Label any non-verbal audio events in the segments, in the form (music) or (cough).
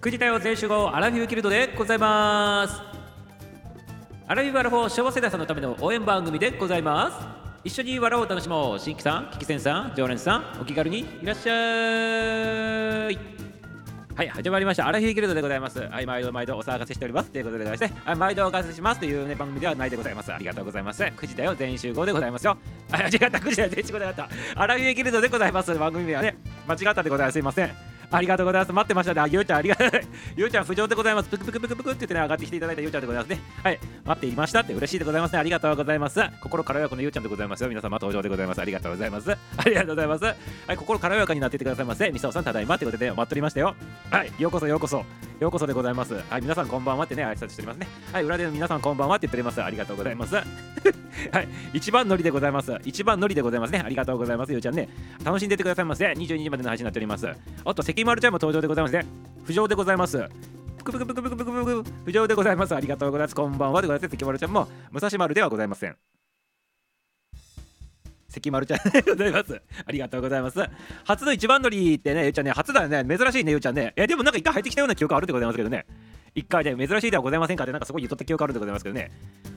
9時台を全集合アラフィフキルトでございます。アラフィフアラフォー昭和世代さんのための応援番組でございます。一緒に笑おう楽しもう。新規さんキキセンさん常連さんお気軽にいらっしゃい。はい始まりました。アラフィフギルドでございます。はい毎度毎度お騒がせしております。ということでございましてはい毎度おかせします。というね番組ではないでございます。ありがとうございます。9時だよ全集合でございますよ。あ間違った。9時だよ全集合であった。アラフィフギルドでございます。番組名はね間違ったでございます。すいません。ありがとうございます。待ってましたね。あ、ゆうちゃん、ありがとう。(laughs) ゆうちゃん、浮上でございます。ぷくぷくぷくぷくって言ってね、上がってきていただいたゆうちゃんでございますね。はい。待っていましたって嬉しいでございますね。ありがとうございます。心軽やかなゆうちゃんでございますよ。皆様登場でございます。ありがとうございます。ありがとうございます。はい。心軽やかになっていってくださいませ。みさおさん、ただいまってことで、待っておりましたよ。はい。ようこそようこそ。ようこそでございます。はい。皆さんこんばんはってね、挨拶しておりますね。はい。裏での皆さんこんばんはって言っております。ありがとうございます。はい。一番乗りでございます。一番乗りでございますね。ありがとうございます。ゆうちゃんね。楽しんでってくださいませ。22時までの配信になっております。おっと、きまるちゃんも登場でございますね。浮上でございます。ぷくぷくぷくぷくぷくぷく浮上でございます。ありがとうございます。こんばんはでございます。関丸ちゃんも武蔵丸ではございません。関丸ちゃんでございます。ありがとうございます。初の一番乗りってね、ゆうちゃんね、初だよね。珍しいね、ゆうちゃんね。いや、でもなんか一回入ってきたような記憶あるでございますけどね。一回で、珍しいではございませんかってなんかそこに言っとった記憶あるんでございますけどね。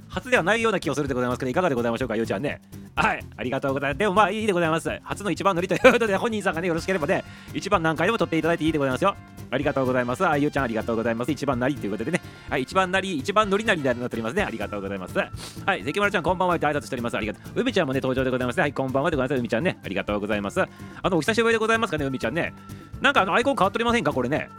初ではないような気がするでございますけど、いかがでございましょうか、ゆうちゃんね。はい、ありがとうございます。でもまあいいでございます。初の一番乗りということで、本人さんがね、よろしければね、一番何回でも取っていただいていいでございますよ。ありがとうございます。あゆうちゃんありがとうございます。一番なりということでね、はい、一番なり、一番乗りなりになっておりますね。ありがとうございます。はい、関丸ちゃんこんばんはって挨拶しております。ありがとう。海ちゃんもね、登場でございます。はい、こんばんはでございます。海ちゃんね、ありがとうございます。あの、お久しぶりでございますかね、海ちゃんね。なんかあの、アイコン変わっておりませんか、これね。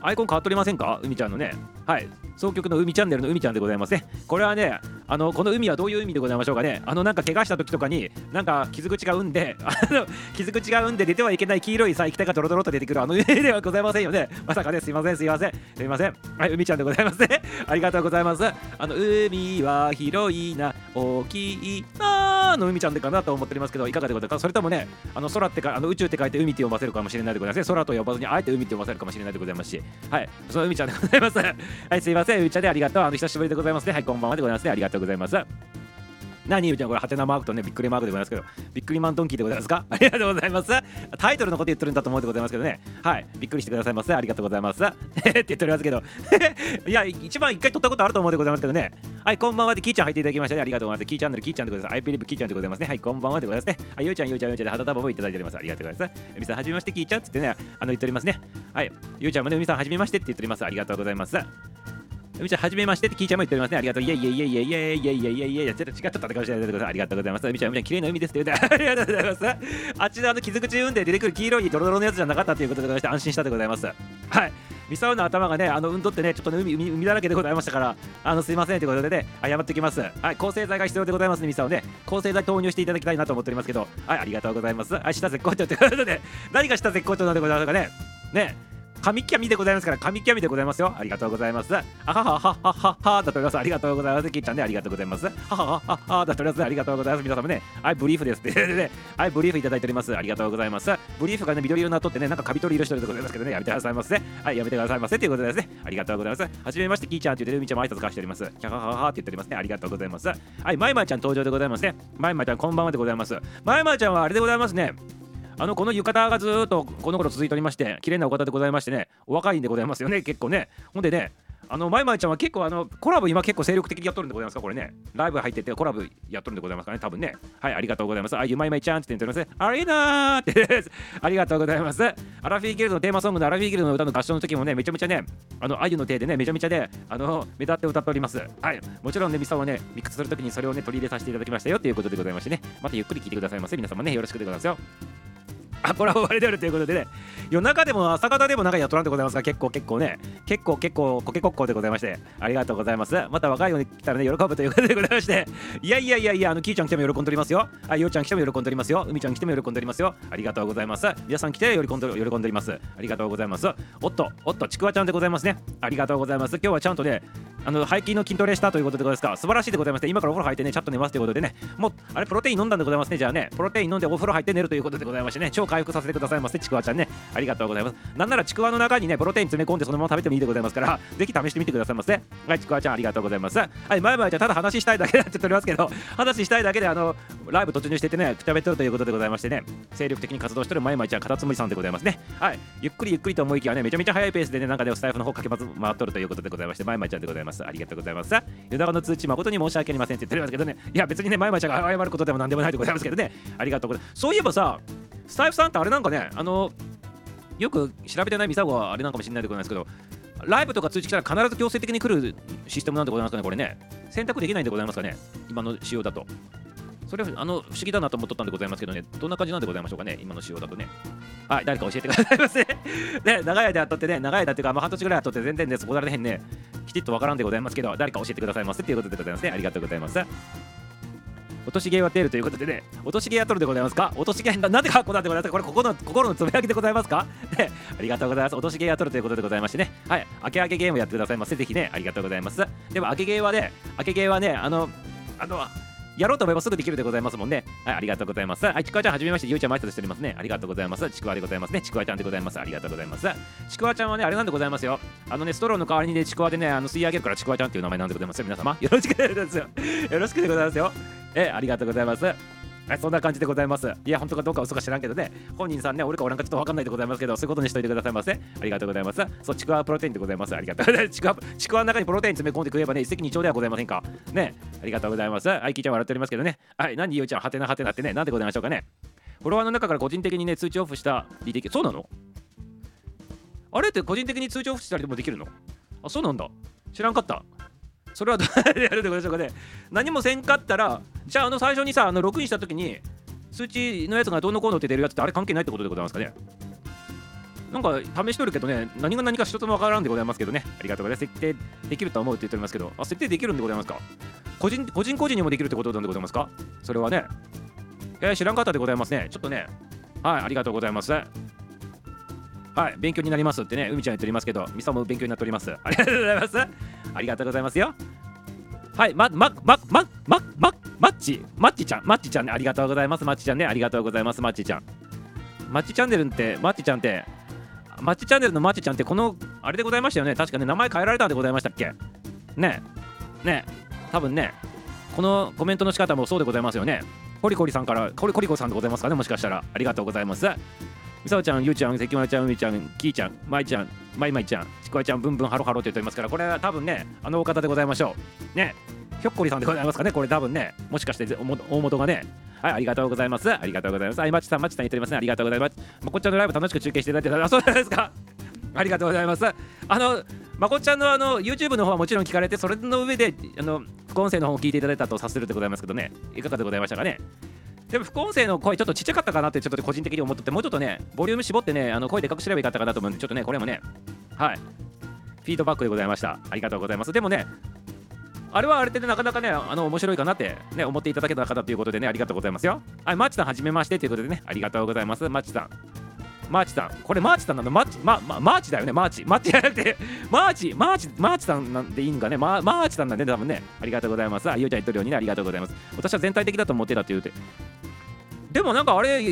アイコン変わっておりませんか？海ちゃんのね。はい。総局の海チャンネルの海ちゃんでございますね。これはね、あのこの海はどういう意味でございましょうかね。あのなんか怪我した時とかに、なんか傷口が生んで、あの傷口が生んで出てはいけない黄色いさ液体がドロドロと出てくるあの海ではございませんよね。まさかね、すいません、すいません、すいません。はい、海ちゃんでございますね。ありがとうございます。あの海は広いな、大きいなの海ちゃんでかなと思っておりますけど、いかがでございますか？それともね、あの空ってか、あの宇宙って書いて海って読ませるかもしれないでございますね。空と呼ばずにあえて海って読ませるかもしれないでございますし、はい、その海ちゃんでございます。はい、すいません、海ちゃんでありがとう。あの久しぶりでございますね。はい、こんばんはでございますね。ありがとうございます。何ゆうちゃんこれハテナマークとねびっくりマークでございますけどびっくりマンドンキーでございますか？(laughs) ありがとうございます。タイトルのこと言ってるんだと思うでございますけどねはい。びっくりしてくださいませありがとうございます。(laughs) って言っておりますけど。(laughs) いや一番一回撮ったことあると思うでございますけどね。はいこんばんはでキーちゃん入っていただきましたね。ありがとうございます。キーチャンネルキーちゃんでございます。アイピリブキーちゃんでございますね。はいこんばんはでございますね。はいゆうちゃんゆうちゃんゆうちゃんで肌束もいただいております。ありがとうございます。みさんはじめましてキーちゃんっつってねあの言っておりますね。はい。ゆうちゃんもねみさんはじめましてって言っております。ありがとうございます。みちゃん、はじめましてって聞いちゃんも言っておりますね。ありがとう。いやいやいやいやいやいやいやいやいやいやちょっと違っちゃったかもしれないですありがとうございます。みちゃん、みちゃん、綺麗な海ですって言うて、ありがとうございます。あっちのあの傷口運で出てくる黄色いドロドロのやつじゃなかったということでございまして、安心したでございます。はい。ミサオの頭がね、あの、うんとってね、ちょっとね、海、海、海だらけでございましたから、あの、すいませんということでね、謝っておきます。はい、抗生剤が必要でございますね、ミサオね。抗生剤投入していただきたいなと思っておりますけど、はい、ありがとうございます。はい、下絶好調ということで、何が下絶好調なんでございますかね。ね。神キャミでございますから、神キャミでございますよ。ありがとうございます。あははははははだと思います。ありがとうございます。キーちゃんね、ありがとうございます。はははははだと思います。ありがとうございます。皆様ね、はい、ブリーフですって。(laughs) ね、はい、ブリーフいただいております。ありがとうございます。ブリーフがね、緑色になっとってね、なんかカビ取り色してるでございますけどね、やめてくださいませ。はい、やめてくださいませ。ということでですね、ありがとうございます。はじめまして、キーちゃんって言ってるみちゃんも挨拶交わしております。キャハハハって言っておりますね。ありがとうございます。はい、マイマイちゃん登場でございますね。マイマイちゃん、こんばんはでございます。マイマイちゃんはあれでございますね。あのこの浴衣がずっとこの頃続いておりまして綺麗なお方でございましてねお若いんでございますよね結構ね。ほんでねあのまいまいちゃんは結構あのコラボ今結構精力的にやっとるんでございますかこれね。ライブ入っててコラボやっとるんでございますかね多分ね。はいありがとうございます。あゆまいまいちゃんって言っておりますあれなーって (laughs) ありがとうございます。アラフィーギルドのテーマソングのアラフィーギルドの歌の合唱の時もねめちゃめちゃねあのあゆの手でねめちゃめちゃねあの目立って歌っております。はいもちろんねミサはねミックスする時にそれをね取り入れさせていただきましたよということでございましてね。またゆっくり聞いてくださいませ。皆様ねよろしくでございますよ。あ、これは終わりであるということでね、夜中でも朝方でもなんかやっとらんでございますが、結構結構ね、結構結構コケコッコーでございまして、ありがとうございます。また若いのに来たらね、喜ぶということでございまして、いやいやいやいや、あの、キーちゃん来ても喜んでおりますよ。あ、ようちゃん来ても喜んでおりますよ。海ちゃん来ても喜んでおりますよ。ありがとうございます。皆さん来て喜んで喜んでおります。ありがとうございます。おっと、おっと、ちくわちゃんでございますね。ありがとうございます。今日はちゃんとね、あの背筋の筋トレしたということでございますか？素晴らしいでございまして今からお風呂入ってねちゃんと寝ますということでねもうあれプロテイン飲んだんでございますねじゃあねプロテイン飲んでお風呂入って寝るということでございましてね超回復させてくださいませちくわちゃんね。ありがとうございます。なんならちくわの中にねプロテイン詰め込んでそのまま食べてもいいでござい。ますからぜひ試してみてくださいませ。はいちくわちゃんありがとうございます。はい前々ちゃんただ話したいだけでって言っておりますけど話したいだけであのライブ突入しててねくたべとるということでございましてね。精力的に活動してる前々ちゃんカタツムリさんでございますね。はいゆっくりゆっくりと思いきやねめちゃめちゃ早いペースでねなんかねスタイフの方かけ回っとるということでございまして前々ちゃんでございます。ありがとうございます。夜中の通知誠に申し訳ありませんって言っておりますけどね。いや別にね前々ちゃんが謝ることでもなんでもないでございますけどね。ありがとうございます。そういえばさスタイフさんってあれなんかねあのよく調べてないミサゴはあれなんかもしれないでございますけどライブとか通知来たら必ず強制的に来るシステムなんでございますかねこれね。選択できないんでございますかね今の仕様だと。それあの不思議だなと思っとったんでございますけどねどんな感じなんでございましょうかね今の仕様だとね。はい誰か教えてくださいませ (laughs) ね長い間やっとってね長い間っていうか、まあ、半年ぐらいやっとって全然ねそこられへんね。きちっとわからんでございますけど誰か教えてくださいませっていうことでございますね。ありがとうございます。落とし芸は出るということでね、落とし芸やっとるでございますか？落とし芸ななんでかっこなんでございますか？これここの心のつぶやきでございますか？ね、ありがとうございます。落とし芸やっとるということでございましてね、はい、明け明けゲームやってくださいませ。ぜひね、ありがとうございます。でも明け芸はね、明け芸はね、あの、あの、やろうと思えばすぐできるでございますもんね。はい、ありがとうございます。はい、ちくわちゃん、はじめまして、ゆうちゃん、挨拶しておりますね。ありがとうございます。ちくわでございますね。ちくわちゃんでございます。ありがとうございます。ちくわちゃんはね、あれなんでございますよ。あのね、ストローの代わりにね、ちくわでね、あの吸い上げるからちくわちゃんっていう名前なんでございますよ。皆様、よろしくでございますよ。よろしくでございますよ。え、ありがとうございます。はい、そんな感じでございます。いや、本当かどうか嘘か知らんけどね、本人さんね、俺かおらんかちょっとわかんないでございますけど、そういうことにしといてくださいませ。ありがとうございます。そう、ちくわプロテインでございます。ありがとうございます。ちくわ、ちくわの中にプロテイン詰め込んでくればね、一石二鳥ではございませんか。ね、ありがとうございます。はい、キーちゃん笑っておりますけどね。はい、何ゆうちゃん、はてなはてなってね、なんでございましょうかね。フォロワーの中から個人的にね、通知オフした履歴、そうなの？あれって個人的に通知オフしたりでもできるの？あ、そうなんだ。知らんかった。それはどうやってやるでございましょうかね。何もせんかったら、じゃあ、あの最初にさ、あのログインしたときに、数値のやつがどうのこうのって出るやつってあれ関係ないってことでございますかねなんか試しとるけどね、何が何か一つもわからんでございますけどね、ありがとうございます。設定できると思うって言っておりますけど、あ、設定できるんでございますか？個人個人個人にもできるってことなんでございますか？それはね、えー、知らんかったでございますね。ちょっとね、はい、ありがとうございます。はい、勉強になりますってね、海ちゃん言っておりますけど、ミサも勉強になっております。ありがとうございます。ありがとうございますよ。はい、ま、ま、ま、ま、ま、ま、マッチ、マッチちゃん、マッチちゃんね、ありがとうございます。マッチちゃんね、ありがとうございます、マッチちゃん。マッチチャンネルって、マッチちゃんって、マッチチャンネルのマッチちゃんって、この、あれでございましたよね。確かね、名前変えられたんでございましたっけ？ねね多分ね、このコメントの仕方もそうでございますよね。コリコリさんから、コリコリコさんでございますかね、もしかしたら。ありがとうございます。みさおちゃん、ゆうちゃん、関村ちゃん、うみちゃん、きーちゃん、まいちゃん、まいまいちゃん、ちくわちゃん、ぶんぶんハロハロって言っておりますから、これは多分ね、あのお方でございましょう。ね、ひょっこりさんでございますかね、これ多分ね、もしかして大元がね、はい、ありがとうございます。ありがとうございます。あいまちさん、まちさん言っておりますね。ありがとうございます。まこちゃんのライブ楽しく中継していただいて、あ、そうなんですか。(laughs) ありがとうございます。あの、まこちゃんのあの YouTube の方はもちろん聞かれて、それの上で、あの、副音声の方を聞いていただいたとさせるでございますけどね、いかがでございましたかね。でも副音声の声ちょっとちっちゃかったかなってちょっと個人的に思っててもうちょっとねボリューム絞ってねあの声でかくすればよかったかなと思うんでちょっとねこれもねはい。フィードバックでございました。ありがとうございます。でもねあれはあれでなかなかねあの面白いかなってね思っていただけた方ということでねありがとうございますよ。はいマーチさんはじめましてということでねありがとうございます。マーチさん。マーチさん。これマーチさんなのマーチ、まま、マーチだよねマーチ。マーチじゃなくてマーチマーチマーチさんなんでいいんかね。ママーチさんなんで多分ね。ありがとうございます。あゆうちゃん言ってるようにねありがとうございます。私は全体的だと思ってたって言うてでもなんかあれ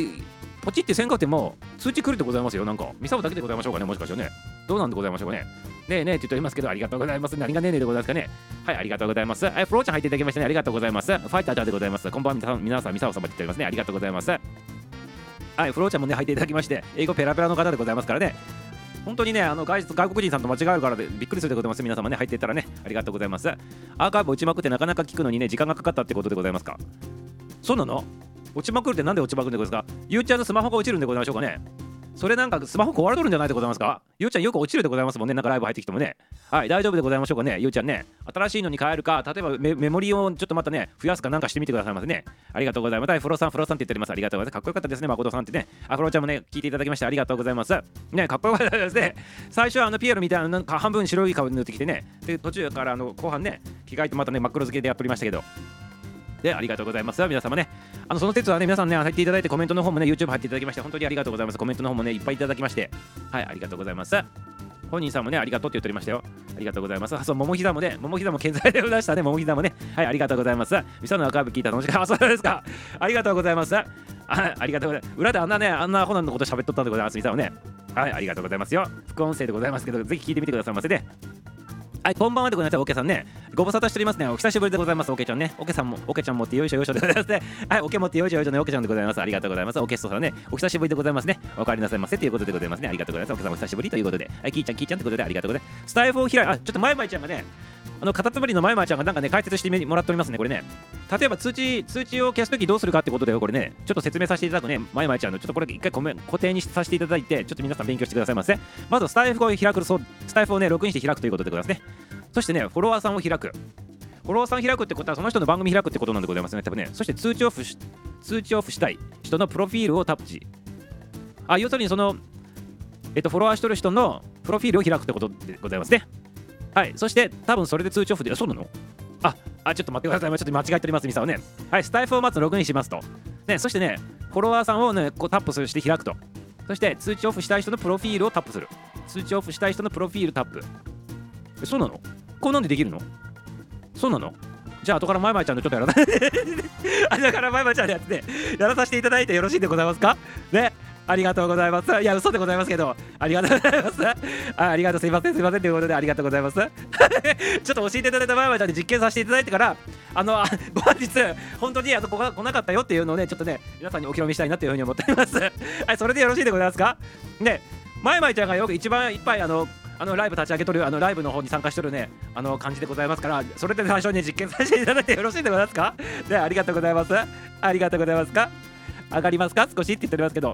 ポチってせんかっても通知来るでございますよ。なんかミサオだけでございましょうかねもしかしてね。どうなんでございましょうかね。ねえねえって言っておりますけどありがとうございます。何がねえねえでございますかね。はいありがとうございます。はいフローちゃん入っていただきましてね。ありがとうございます。ファイターちゃんでございます。こんばんは皆さんミサオ様って言っておりますね。ありがとうございます。はいフローちゃんもね入っていただきまして英語ペラペラの方でございますからね。本当にね、あの外外国人さんと間違えるからでびっくりするでございます。皆様ね、入っていたらね、ありがとうございます。アーカイブ打ちまくってなかなか聞くのにね、時間がかかったってことでございますか？そうなの？落ちまくるってなんで落ちまくるんでございますか？ゆうちゃんのスマホが落ちるんでございましょうかね？それなんかスマホ壊れとるんじゃないでございますか？ゆうちゃんよく落ちるでございますもんね。なんかライブ入ってきてもね。はい大丈夫でございましょうかね？ゆうちゃんね。新しいのに変えるか例えばメモリーをちょっとまたね増やすかなんかしてみてくださいませね。ありがとうございます。フロさんフロさんって言っております。ありがとうございます。かっこよかったですね。誠さんってねあフロちゃんもね聞いていただきましてありがとうございます。ねかっこよかったですね。最初はあのピエロみたいななんか半分白い顔に塗ってきてね。で途中からあの後半ね着替えてまたね真っ黒付けでやっておりましたけど。でありがとうございます皆様ねあのその説はね皆さんね入っていただいてコメントの方もね YouTube 入っていただきまして本当にありがとうございますコメントの方もねいっぱいいただきましてはいありがとうございます本人さんもね、ありがとうって言っておりましたよ。ありがとうございます。あ、そう、桃膝もね、桃膝も健在で出したね、桃膝もね。はい、ありがとうございます。ミサのアーカイブ聞いた楽しかった。そうですか。ありがとうございます。あありがとうございます。裏であんなね、あんなアホナンのこと喋っとったんでございます、ミサもね。はいありがとうございますよ副音声でございますけどぜひ聞いてみてくださいませねはい、こんばんはでございます。オケさんね。ご無沙汰しておりますね。お久しぶりでございます。オケちゃんね。オケさんも、オケちゃんもってよいしょよいしょでございますね。はい、オケもってよいしょよいしょのオケちゃんでございます。ありがとうございます。オケストさんね。お久しぶりでございますね。お帰りなさいませということでございますね。ありがとうございます。オケさんも久しぶりということで。はい、キーちゃん、キーちゃんということでありがとうございます。スタイフを開い、あ、ちょっとまいまいちゃんがね、あのカタツムリのまいまいちゃんがなんかね解説してもらっておりますねこれね。例えば通知通知を消すときどうするかってことでこれね。ちょっと説明させていただくねまいまいちゃんのちょっとこれ一回固定にさせていただいてちょっと皆さん勉強してくださいませまずスタイフを開くスタイフをねログインして開くということでございますね。そしてねフォロワーさんを開く。フォロワーさん開くってことはその人の番組開くってことなんでございますね。多分ねそして通知オフし通知オフしたい人のプロフィールをタッチあ要するにそのえっとフォロワーしてる人のプロフィールを開くってことでございますね。はい、そして多分それで通知オフで、そうなの？あ、あ、ちょっと待ってください。ちょっと間違えております、ミサをね。はい、スタイフをまずログインしますと。ね、そしてね、フォロワーさんをね、こうタップして開くと。そして通知オフしたい人のプロフィールをタップする。通知オフしたい人のプロフィールタップ。え、そうなの？こうなんでできるの？そうなの？じゃあ後からまいまいちゃんのちょっとやらさ (laughs) あだからまいまいちゃんのやつでやらさせていただいてよろしいでございますか？ねありがとうございます。いや、嘘でございますけど、ありがとうございます。(laughs) あありがとう、すいません、すいませんということで、ありがとうございます。(laughs) ちょっと教えていただいた前まで実験させていただいてから、あの、ご本日、本当にあそこが来なかったよっていうのをね、ちょっとね、皆さんにお披露目したいなというふうに思っております。(laughs) はい、それでよろしいでございますか？ね、まいまいちゃんがよく一番いっぱい、あの、あのライブ立ち上げとるあのライブの方に参加しとるねあの感じでございますからそれで最初に実験させていただいてよろしいでございますか？でありがとうございますありがとうございますか？上がりますか？少しって言っておりますけど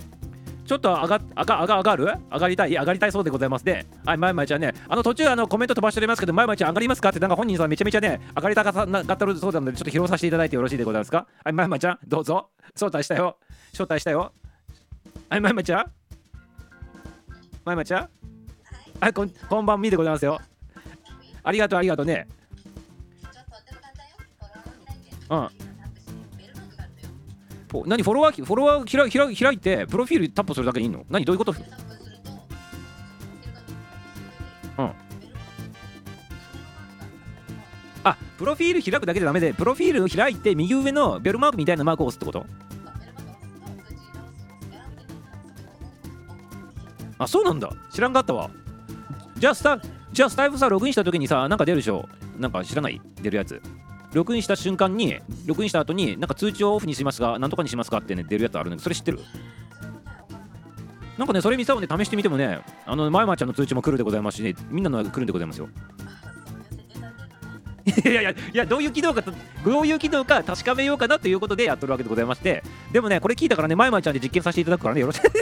ちょっと上が上が上が上がる？上がりたい？上がりたいそうでございますね。はい、まいまいちゃんね、あの途中あのコメント飛ばしておりますけど、まいまいちゃん上がりますか？ってなんか本人さんめちゃめちゃね、上がりたかったるそうなので、ちょっと披露させていただいてよろしいでございますか？はい、まいまいちゃん、どうぞ。招待したよ。招待したよ。はい、まいまいちゃんまいまいちゃんはい、こんこんばんみでございますよ。ありがとう、ありがとうね。うん。何フォロワーフォロワー開開開いてプロフィールタップするだけでいいの？何どういうこと？うん。あプロフィール開くだけでダメでプロフィールを開いて右上のベルマークみたいなマークを押すってこと？あそうなんだ。知らんかったわ。じゃあスタじゃあスタイフさログインした時にさなんか出るでしょ？なんか知らない？出るやつ。ログインした瞬間に、ログインした後に、なんか通知をオフにしますが、なんとかにしますかってね、出るやつあるんで、それ知ってる？なんかね、それ見さをね、試してみてもね、あの、まいまちゃんの通知も来るでございますしね、みんなの来るんでございますよ。いやいやいや、どういう機能か、どういう機能か確かめようかなということでやってるわけでございまして、でもね、これ聞いたからね、まいまちゃんで実験させていただくからね、よろしいですか？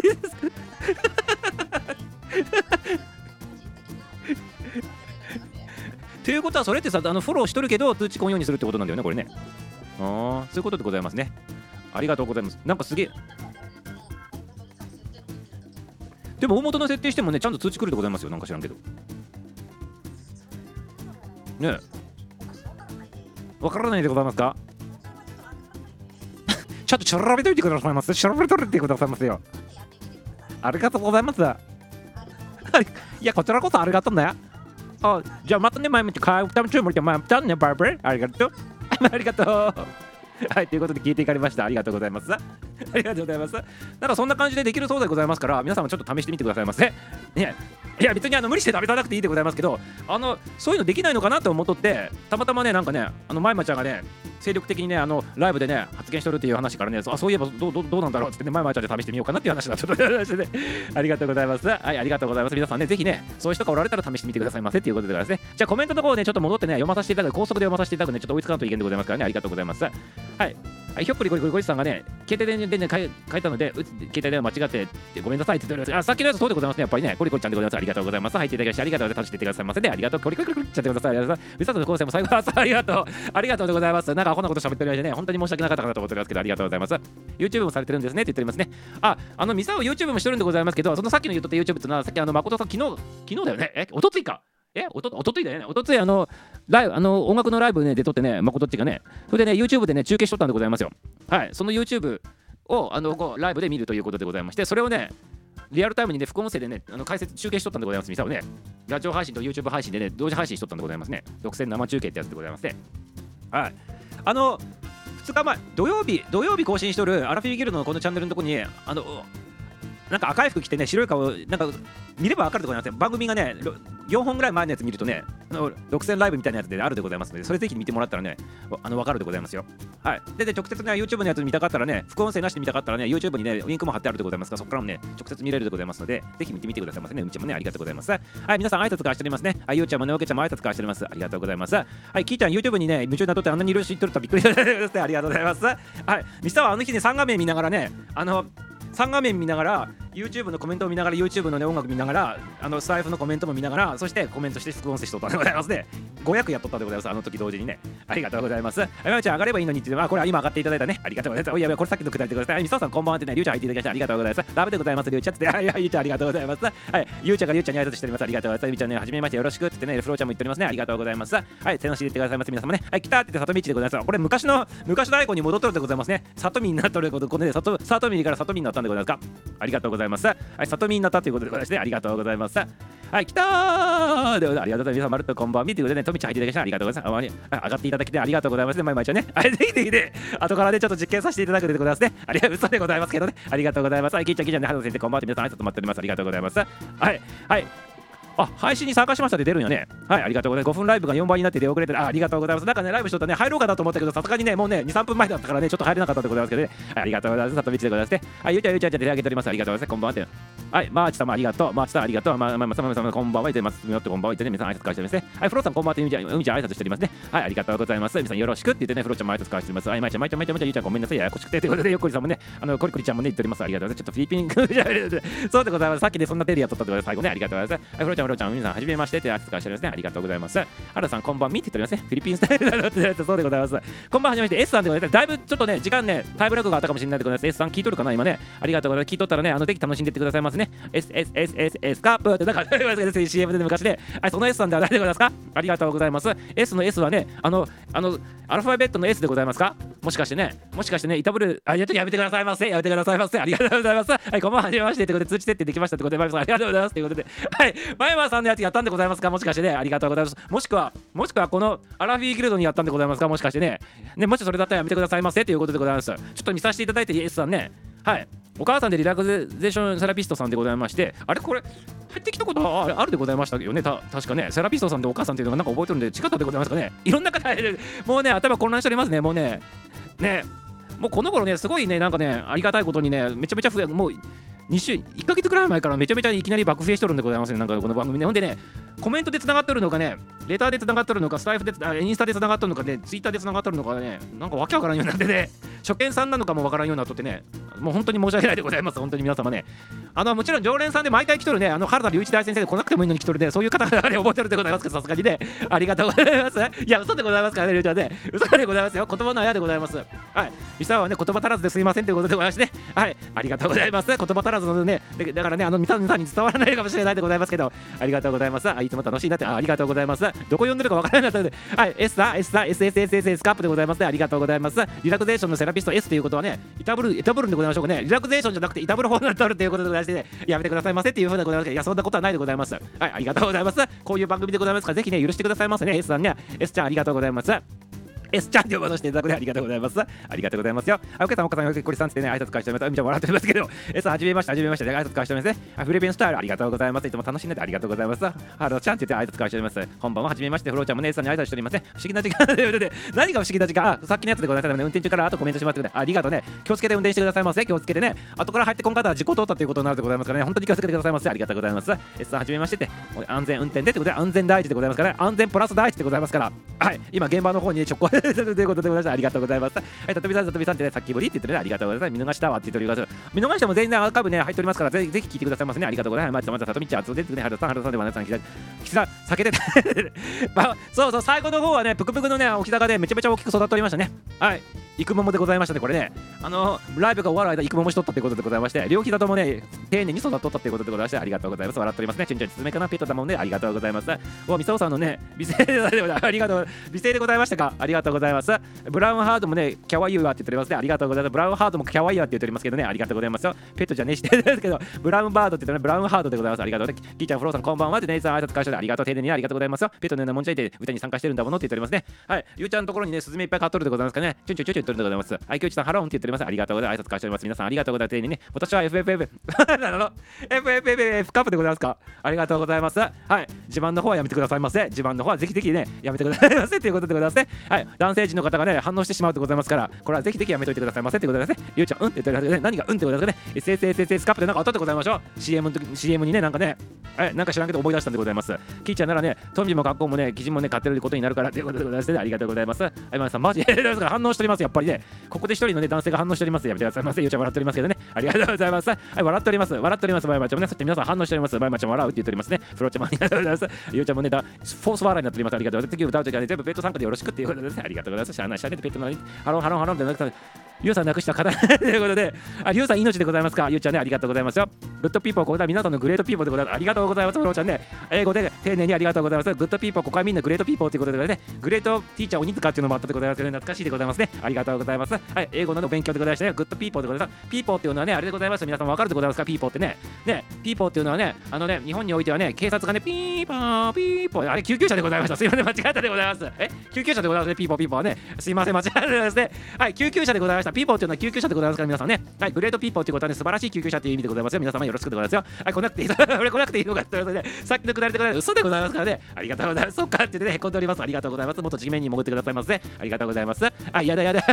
ということはそれってさあのフォローしとるけど通知来んようにするってことなんだよねこれね。ああそういうことでございますね。ありがとうございます。なんかすげえ。でも大元の設定してもねちゃんと通知来るでございますよ。なんか知らんけど。ねえ。わからないでございますか？(laughs) ちょっと調べといてくださいます。調べといてくださいますよ。ありがとうございます。(laughs) いやこちらこそありがとうね。あじゃあまたね、前向き、カウタムチュームリまたね、バーバー。ありがとう。(laughs) ありがとう。はい、ということで聞いていかれました。ありがとうございます。(laughs) ありがとうございます。なんかそんな感じでできるそうでございますから、皆さんもちょっと試してみてくださいませ。ね、いや、別にあの無理して食べたなくていいでございますけど、あのそういうのできないのかなと思っとって、たまたまね、なんかね、あの、まいまちゃんがね、精力的にね、あのライブでね、発言しとるっていう話からね、あそういえばどうどうなんだろうってね、まいまちゃんで試してみようかなっていう話だったので、(laughs) ありがとうございます。はい、ありがとうございます。皆さんね、ぜひね、そういう人がおられたら試してみてくださいませということでですね。じゃあコメントの方をね、ちょっと戻ってね、読まさせていただく、高速で読まさせていただくね、ちょっと追いつかないといけないでございますからね、ありがとうございます。はい。はい、ひょっこりこりこりこりさんがね、携帯でね、書いたので、携帯で間違ってごめんなさいって言っております。あ、さっきのやつそうでございますね、やっぱりね、コリコリちゃんでございます。ありがとうございます。入っていただきましてありがとうございます。楽しんでいってくださいませね。ありがとう。コリコリコリちゃってください。ありがとうございます。ウィザードの構成も最後はありがとう。ありがとうでございます。なんかこんなこと喋ってる間ね、本当に申し訳なかったかなと思っておりますけど、ありがとうございます。YouTube もされてるんですねって言っておりますね。あ、あの、ミサオ YouTube もしてるんでございますけど、そのさっきの言っとった YouTube ってのは、さっきあの、誠さん、昨日、昨日だよね。え、おとついか。えおとおとついだよね？おとついあの、ライブ、あの、音楽のライブね、出とってね、誠っちがね、それでね、YouTube でね、中継しとったんでございますよ。はい、その YouTube を、あの、こうライブで見るということでございまして、それをね、リアルタイムにね、副音声でね、あの解説、中継しとったんでございます、ミサをね。ラジオ配信と YouTube 配信でね、同時配信しとったんでございますね。独占生中継ってやつでございますね。はい。あの、2日前、土曜日、土曜日更新しとるアラフィーギルドのこのチャンネルのとこに、あの、なんか赤い服着てね白い顔なんか見ればわかると思いますよ番組がね4本ぐらい前のやつ見るとねあの6000ライブみたいなやつであるでございますのでそれぜひ見てもらったらねあの分かるでございますよ。はい。でで直接ね YouTube のやつ見たかったらね副音声なしで見たかったらね YouTube にねリンクも貼ってあるでございますからそこからもね直接見れるでございますのでぜひ見てみてくださいませね。うちもねありがとうございます。はい皆さん挨拶からしておりますね。はいゆうちゃんもねおけちゃんも挨拶からしております。ありがとうございます。はいキーちゃん YouTube にね夢中になっとってあんなにいろいろ知っとるとびっくりした (laughs) ありがとうございます。はい。ミサはあの日ね3画面見ながらねあの3画面見ながら YouTube のコメントを見ながら YouTube の、ね、音楽見ながらあのスタイフのコメントも見ながらそしてコメントして副音声しとったんでございますね。500やっとったんでございます。あの時同時にね。ありがとうございます。あやまちゃん上がればいいのにってあこれは今上がっていただいたね。ありがとうございます。おいやべこれさっきのくだりでくださいはいみそさんこんばんはってね。りゅうちゃん入っていただきましてありがとうございます。ダメでございます。りゅうちゃんってはいはいゆうちゃんありがとうございます。はい。ゆうちゃんがりゅうちゃんに挨拶しております。ありがとうございます。みちゃんねはじめましてよろしくってねフローちゃんも言っておりますね。ありがとうございます。はい。手のし入れてくださいませ皆様ね。はい。来たって里道でございます。これ昔の昔のアイコンに戻っとるでございますね。里見になっとることこれで里里見から里見になったんでございますか？ありがとうございます。はい里見になったということでございますねありがとうございますはい、来たーではありがとうございます。皆さん、まるっとこんばんは。ということでね、とみちゃん入っていただきましてありがとうございます。あまりあ上がっていただきてありがとうございますね。毎日はね。はい、ぜひぜひね、後からね、ちょっと実験させていただくでございますね。ありがとう嘘でございますけどね。ありがとうございます。はい、きいちゃん、きいちゃんね、春の先生、こんばんは皆さん、挨拶待っております。ありがとうございます。はい、はい。あ、配信に参加しましたって出るんよね。はい、ありがとうございます。5分ライブが4倍になって出遅れてあ、ありがとうございます。なんかね、ライブしとったね、入ろうかなと思ったけど、さすがにね、もうね、2、3分前だったからね、ちょっと入れなかったでございますけどね。はい、ありがとうございます。里道でございますね。はい、ゆうちゃん、ゆうちゃん、手挙げております。ありがとうございます。こんばんはって。はい、マーチ様ありがとう。マーチさんありがとう。まあ、まあ、まあ、まあ、こんばんは。言ってます。みよってこんばんは。言ってね、皆さん挨拶返しておりますね。はい、フローさんこんばんはって、みちゃん、みちゃん挨拶しておりますね。はい、ありがとうございます。皆さんよろしくって言ってね、フローちゃんも挨拶返しております。はい、まいちゃん、まいちゃん、まいちゃん、まいち、ゆうちゃん、ごめんなさい。ややこしくて。ということで、よっこりさんもね、あの、コリコリちゃんもね、言っております。ありがとうございます。ちょっとフィリピン、そうでございます。さっきでそんなテレビやったってことで、最後ね、ありがとうございます。はい、フローちゃん、ロちゃん、皆さん、はじめましてって挨拶返しておりますね。ありがとうございます。原さん、こんばんみって言っておりますね。フィリピンスタイルだなって言われそうでございます。こんばんはじめまして、S さんでございます。だいぶちょっとね、時間ね、タイムラグがあったかもしれないでございます。S さん聞いとるかな、今ね。ありがとうございます。聞いとったらね、あの、ぜひ楽しんでってくださいますね。S、S、S、S、S、カップって、なんか、CM で昔で、はい、その S さんでは誰でございますかありがとうございます。S の S はね、あの、あの、アルファベットの S でございますかもしかしてね、もしかしてね、イタブル、あ、ややめてくださいませ。やめてくださいませ。ありがとうございます。はい、こんばんは、じめまして。ということで、通知設定できましたということで、前山さん、ありがとうございます。ということで、はい、前さんのやつやったんでございますか？もしかしてね、ありがとうございます。もしくは、もしくは、このアラフィーギルドにやったんでございますか？もしかしてね、ね、もしそれだったらやめてくださいませ。ということでございます。ちょっと見させていただいて、S さんね、はい。お母さんでリラクゼーションセラピストさんでございまして、あれこれ、入ってきたことああるでございましたよね、た確かね、セラピストさんでお母さんっていうのがなんか覚えてるんで、違ったでございますかね？いろんな方、もうね、頭混乱しておりますね、もうね、ね、もうこの頃ね、すごいね、なんかね、ありがたいことにね、めちゃめちゃ増え、もう、2週1ヶ月くらい前からめちゃめちゃいきなり爆増えしてるんでございますね、なんかこの番組ね。ほんでね、コメントでつながってるのかね、レターでつながってるのか、スタイフで、インスタでつながってるのかね、ツイッターでつながってるのかね、なんかわけわからんようになってね、(laughs) 初見さんなのかもわからんようになっとってね、もう本当に申し訳ないでございます、本当に皆様ね。あのもちろん常連さんで毎回来とるね、あの原田隆一大先生で来なくてもいいのに来とるね、そういう方がね、覚えてるでございますけど、さすがにね、ありがとうございます。いや、嘘でございますからね、りゅうちゃんね、嘘でございますよ、言葉のあやでございます。はい、ミサはね、言葉足らずですいませんということでございまして、ね、はい、ありがとうございます。言葉足らずのね、だからね、あの、皆さんに伝わらないかもしれないでございますけど、ありがとうございます。あいつも楽しいなって、あありがとうございます。どこ読んでるかわからなかったので、はい、S さん、S さん、SSSS スカップでございますね。ありがとうございます。リラクゼーションのセラピスト S ということはね、イタブル、イタブルでございましょうかね。リラクゼーションじゃなくて、イタブル法になっておるということでございまして、ね、やめてくださいませっていうふうでございますけど、いや、そんなことはないでございます。はい、ありがとうございます。こういう番組でございますから、ぜひね、許してくださいませね。S さんね、S ちゃんありがとうございます。S ちゃんで呼ばせていただくでありがとうございます。ありがとうございますよ。あ、おけさん、おかさん、よけこりさんつってね、挨拶返しております。みちゃん笑っておりますけど、S はじめまして、はじめまして、挨拶返しておりますね。あフレビンスタイル、ありがとうございます。いつも楽しんでてありがとうございます。ハローちゃんって言って挨拶返しております。こんばんは、はじめまして、フローちゃんもね、S さんに挨拶しておりますね。不思議な時間で、何が不思議な時間？あ、さっきのやつでございますね。運転中からあとコメントしますけど、ありがとうね。気をつけて運転してくださいませ。気をつけてね。後から入ってこん方は事故通ったということになるでございますからね。本当に気をつけてくださいませ。ありがとうございます。S さん、はじめましてって、安全運転でってことで、安全第一でございますからね。安全プラス第一でございますから。はい、今現場の方に直行ということでございました。ありがとうございます。はい、たとびさん、たとびさんってね、さっきぶりって言ってね、ありがとうございます。見逃したわって言っております。見逃しても全然アーカイブね、入っておりますから、ぜひぜひ聞いてくださいませね。ありがとうございます。またまた、さとみちゃん、あつでってね、はるさん、はるさんで、わなさん、きさ、きさ、避けててまあ、そうそう、最後の方はね、ぷくぷくのね、おひざがね、めちゃめちゃ大きく育っておりましたね。はい。育ももでございましたね、これね。あの、ライブが終わる間、育ももしとったということでございまして、両膝ともね、丁寧に育っとったということでございまして、ありがとうございます。笑っておりますね。ちゅんちゅん、つめかな、ペットだもんね、ありがとうございます。お、みさおさんのね、美声でありがとう、美声でございましたかありがとうございます。ブラウンハードもね、キャワイユーって言っておりますね。ありがとうございます。ブラウンハードもキャワイユーって言っておりますけどね、ありがとうございますよ。ペットじゃねえして (laughs) ですけど、ブラウンバードって言ってね、ブラウンハードでございます。ありがとうね。キーちゃん、フローさん、こんばんは。で、ネイさん、挨拶会社でありがとう。丁寧にありがとうございますよ。ペットのようなもんちゃいて歌に参加してるんだものって言っておりますね。はい。ゆうちゃんのところにね、スズメいっぱい買っとるでございますかね。ちょんちょんちょんちょん、ってるんでございますはいきょうちさんハローンって言っておりますありがとうございます挨拶返しております皆さんありがとうございます丁寧にね私は FFF (laughs) なの FFF カップでございますか？ありがとうございますはい自慢の方はやめてくださいませ自慢の方はぜひぜひねやめてくださいませということでございますねはい男性陣の方がね反応してしまうでございますからこれはぜひぜひやめといてくださいませということでね。ゆうちゃんうんって言ってるね何がうんってことですね SSSS カップでなんか音でございましょう。CM の時 CM にねなんかねえなんか知らんけど思い出したんでございます。キーちゃんならねトンビも学校もね記事もね買ってることになるからということでございますねありがとうございます。はい皆さんマジで反応しておりますやっぱりね。ここで一人のね男性が反応しております。やめてください。ませゆうちゃん笑っておりますけどね。ありがとうございます。はい笑っております。笑っておりますバイバイちゃんもね。そして皆さん反応しております。バイバイちゃん笑うって言っておりますね。フロちゃんもありがとうございます。ゆうちゃんもねだフォース笑いになっております。ありがとうございます。次歌うときはね全部ペット参加でよろしくっていうことでね。ありがとうございます。しゃあないしゃあないペットのハロンハロンハロンってなくてゆうさんなくした方 (laughs) ということで、あ、ゆうさん命でございますか？ゆうちゃんね、ありがとうございますよ。 good people、ここは皆さんの great people でございます。ありがとうございます、フローちゃんね。英語で丁寧にありがとうございます。 good people、ここはみんな great people ということでね、グレートティーチャー鬼塚っていうのもあったでございます、ね、懐かしいでございますね。ありがとうございます。はい、英語の勉強でございましてね、 good people でございます。 people っていうのはね、あれでございます。皆さんわかるでございますか？ people ってね。ね、ピーポーっていうのはね、あのね、日本においてはね、警察がね、ピーポー、ピーポー、あれ救急車でございました。すいません、間違えたでございます。え？救急車でございますね、ピーポー、ピーポーはね。すいません、間違えたですね。はい、救急車でございました。ピーポーっていうのは救急車でございますから、皆さんね。はい、 great people ということはね、素晴らしい救急車という意味でございますよ。皆様よろしくでございますよ。はい、来なくていい。俺来なくていいのかって言われて、ね、さっきのくだりでございます。嘘でございますからね。ありがとうございます。そっかって言ってね、へこんでおります。ありがとうございます。もっと地面に潜ってくださいませ、ね。ありがとうございます。あ、やだやだ、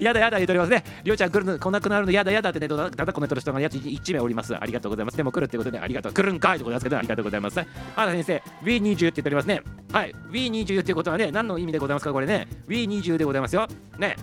やだやだ言っておりますね。りょうちゃん来るの、来なくなるのやだやだってね、だだコメントの人がやつ1名おります。ありがとうございます。でも来るってことで、ありがとう。来るんかいということですけど、ありがとうございます。あら先生、W20 って言っておりますね。はい、W20 っていうことはね、何の意味でございますか、これね。W20 でございますよ。ね。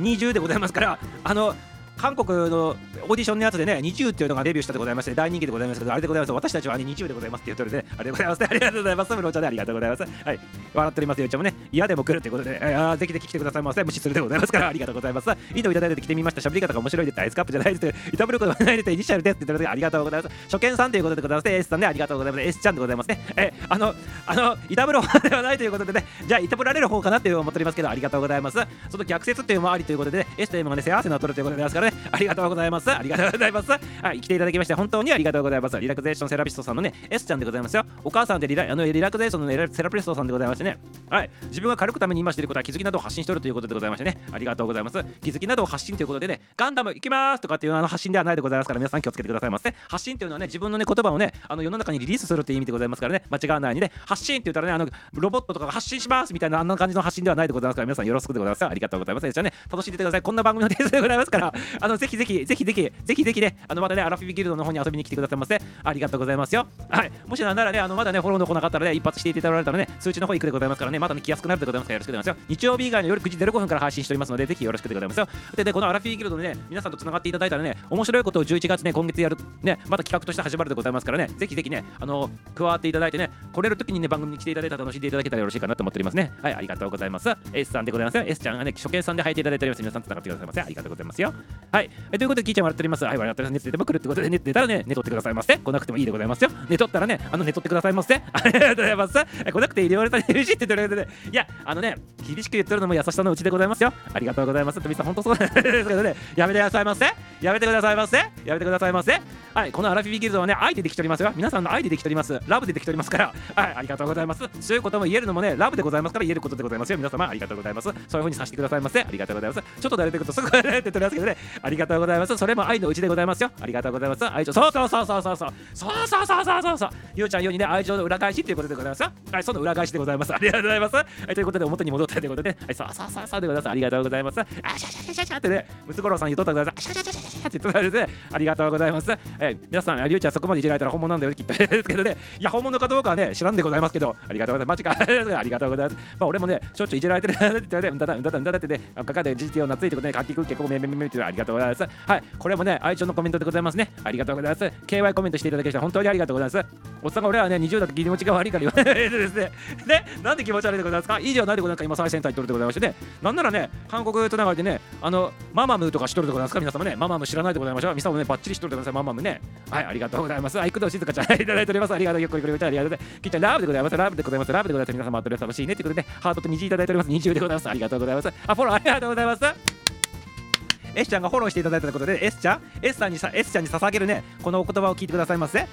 20でございますから、あの、韓国のオーディションのやつでね、20っていうのがデビューしたでございまして、大人気でございますけど、あれでございます。私たちは、ね、20でございますって言ってるんで、ね、あれでございます、ありがとうございます。ムロちゃんでありがとうございます。はい。笑っておりますよ、ちゃんもね。嫌でも来るということで、ああ、ぜひぜひ来てくださいませ。無視するでございますから、ありがとうございます。いいのいただいて来てみました。喋り方が面白いです。アイスカップじゃないです。いたぶることがないです。イニシャルですって言ってるありがとうございます。初見さんということでございます。S さんね、ありがとうございます。S ちゃんでございますね。え、あの、あの、いたぶる方ではないということでね、じゃあ、いたぶられる方かなって思っておりますけど、ありがとうございます。その逆説っていうのもありということで、ね、S と M がね、幸せなとるということでございますからね、ありがとうございます。ありがとうございます。はい、来ていただきまして本当にありがとうございます。リラクゼーションセラピストさんのね、S ちゃんでございますよ。お母さんでリラあのリラクゼーションの、ね、セラピストさんでございましてね。はい、自分が軽くために今していることは気づきなどを発信しているということでございましてね。ありがとうございます。気づきなどを発信ということでね、ガンダム行きますとかっていうあの発信ではないでございますから、皆さん気をつけてくださいませ。発信っていうのはね、自分のね、言葉をね、あの世の中にリリースするっていう意味でございますからね、間違わないようにね、発信って言ったらね、あのロボットとかが発信しますみたいなあんな感じの発信ではないでございますから、皆さんよろしくでございます。ありがとうございます。じゃあね、楽しんでてください。こんな番組の訂正でございますから、あのぜひぜひ、ぜひぜひ、ぜひぜひね、あのまたね、アラフィビギルドの方に遊びに来てくださいませ。ありがとうございますよ。はい。もしなんならね、あのまだね、フォローの来なかったらね、一発していただいたらね、通知の方行くでございますからね、またね、来やすくなるでございますからよろしくでございますよ。日曜日以外の夜9時05分から配信しておりますので、ぜひよろしくでございますよ。で、でこのアラフィビギルドでね、皆さんとつながっていただいたらね、面白いことを11月ね、今月やる、ね、また企画として始まるでございますからね、ぜひぜひね、あの、加わっていただいてね、来れる時にね、番組に来ていただいたら楽しんでいただけたらよろしいかなと思っておりますね。はい、ありがとうございます。S さんでございますよ。S ちゃんがね、初見さんで履いていただいております。皆さんつながってくださいませ。ありがとうございますよ。はい。えということで、キーちゃん笑っております。はい、笑っております。熱出ても来るってことで、ね、出たらね、寝とってくださいませ。来なくてもいいでございますよ。寝とったらね、あの寝とってくださいませ。ありがとうございます。来なくていいで言われたら嬉しいって言ってるで、いや、あのね、厳しく言ってるのも優しさのうちでございますよ。ありがとうございます。とみさん、本当そうなんですけどね、やめてくださいませ。やめてくださいませ。やめてくださいませ。はい、このアラフィビギルドはね、愛でできておりますよ。皆さんの愛でできております。ラブでできておりますから、はい、ありがとうございます。そういうことも言えるのもね、ラブでございますから言えることでございますよ。皆様、ありがとうございます。そういう風にさせてくださいませ。ありがとうございます。ちょっと慣れてくるとすぐ (laughs) 慣れてとりますけどね、ありがとうございます。それも愛のうちでございますよ。ありがとうございます。愛情、そうそうそうそうそうそう。そうそうそうそうそうそう。ゆうちゃんようにね、愛情の裏返しということでございますよ。はい、その裏返しでございます。ありがとうございます。はい、ということで、表に戻ったということで、はい、そうそうそうそうでございます。ありがとうございます。あシャシャシャシャシャってね、ムツゴロウさん言っとったください。シャシャシャシャシャって言っとったでね。ありがとうございます。えー、皆さん、りゅうちゃんそこまでいじられたら本物なんだよきっとですけどね。いや、本物かどうかはね、知らんでございますけど、ありがとうございます。マジか。(laughs) ありがとうございます。まあ、俺もね、しょっちゅういじられてるって言って、うんだだ、うんだだ、うんだだってね、かかで GT を懐いてことね、かきくけこめめめめってありがとうございます。はい、これもね、愛情のコメントでございますね。ありがとうございます。KY コメントしていただきまして、本当にありがとうございます。おっさんが俺はね、20だと気持ちが悪いから言われてですね。(laughs) ね、なんで気持ち悪いでございますか？いいではないでございますか？今、最先端にとるでございましてね。なんならね、韓国とながりでね、あの、ママムとかしとるでございますか？皆様ね、ママム知らないでございましょう。皆様ね、ばっちりしとるでございます。ママムね。はい、ありがとうございます。あ、いくど静香ちゃん、(laughs) いただいております。ありがとう。よっこりこりこりありがとうございます。きっちゃん、ラブでございます。ラブでございます。ラブでございます。皆様、とりあえず楽しいねってことで、ハートと虹いただいております。20でございます。ありがとうございます。あ、フォローありがとうございます。S ちゃんがフォローしていただいたということで S ちゃん S さんにさ S ちゃんに捧げるね。このお言葉を聞いてくださいませ。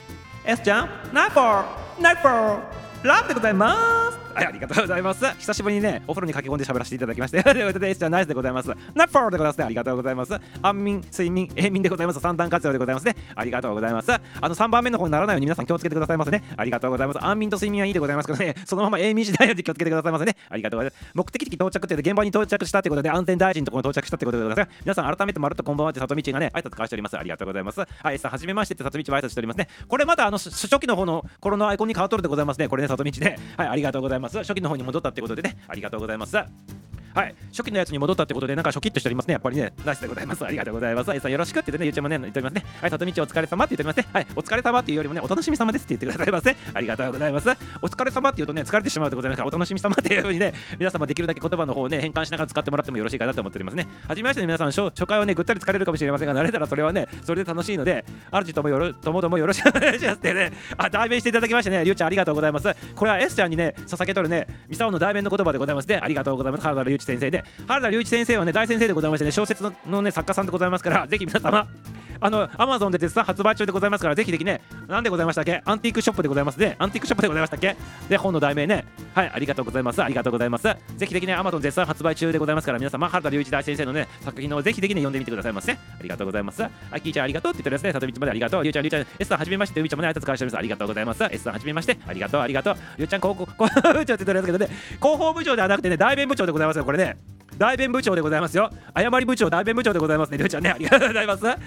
S ちゃんナイフォーナイフォーラブでございます。はい、ありがとうございます。久しぶりにね、お風呂に駆け込んで喋らせていただきまして、(laughs) ということで、じゃナイスでございます。ナッフォーでございますね。ありがとうございます。安眠、睡眠、永眠でございます。三段活用でございますね。ありがとうございます。あの、3番目の方にならないように皆さん気をつけてくださいませね。ありがとうございます。安眠と睡眠はいいでございますけどね、(laughs) そのまま永眠しないように気をつけてくださいませね。ありがとうございます。目的地到着って現場に到着したということで、安全大臣のところに到着したということでございます。皆さん改めてまるっとこんばんはって里道がね、挨拶交わしております。ありがとうございます。はい、さあ、はじめましてって里道は挨拶しておりますね。これまたあの初期の方の頃のアイコンに変わっとるでございますね。これね、里道で。はい、ありがとうございます。ます初期の方に戻ったってことでね、ありがとうございます。はい、初期のやつに戻ったってことで、なんかショキッとしておりますね。やっぱりね、ナイスでございます。ありがとうございます。あいさんよろしくって言ってね、ゆうちゃんもね、言っておりますね。はい、里道お疲れ様って言っておりますね。はい、お疲れ様っていうよりもね、お楽しみ様ですって言ってくださいませ。ありがとうございます。お疲れ様って言うとね、疲れてしまうでございますから、お楽しみ様っていうふうにね、皆様できるだけ言葉の方をね、変換しながら使ってもらってもよろしいかなと思っておりますね。はじめましての皆さん、初回はね、ぐったり疲れるかもしれませんが、慣れたらそれはね、それで楽しいので、あるじともよろともどもよろしくお願いしますってね、あ、代弁していただきましてね、りゅうちゃんありがとうございます。これは S ちゃんにね、捧げとるね、ミサオの代弁の言葉でございますね。ありがとうございます。原田隆一先生で、原田隆一先生はね、大先生でございましてね、小説ののね、作家さんでございますから、ぜひ皆様、あの、アマゾンで絶賛発売中でございますから、ぜひぜひね、なんでございましたっけ？アンティークショップでございますね。アンティークショップでございましたっけ？で、本の題名ね。はい、ありがとうございます。ありがとうございます。ぜひぜひね、アマゾン絶賛発売中でございますから、皆様、原田隆一大先生のね、作品をぜひぜひね、読んでみてくださいませ。ありがとうございます。あ、キーちゃんありがとうって言ってるやつね、里道までありがとう。りゅうちゃん、りゅうちゃん、S さんはじめまして、うちゃんもね、挨拶返しております。ありがとうございます。S さんはじめまして、ありがとう、ありがとう。りゅうちゃん、広報、部長って言ってるやつけどね、広報部長ではなくてね、代弁部長でございますよ、れね。大弁部長でございますよ。誤り部長、大弁部長でございますね。りゅうちゃんね、ありがとうございます。はい、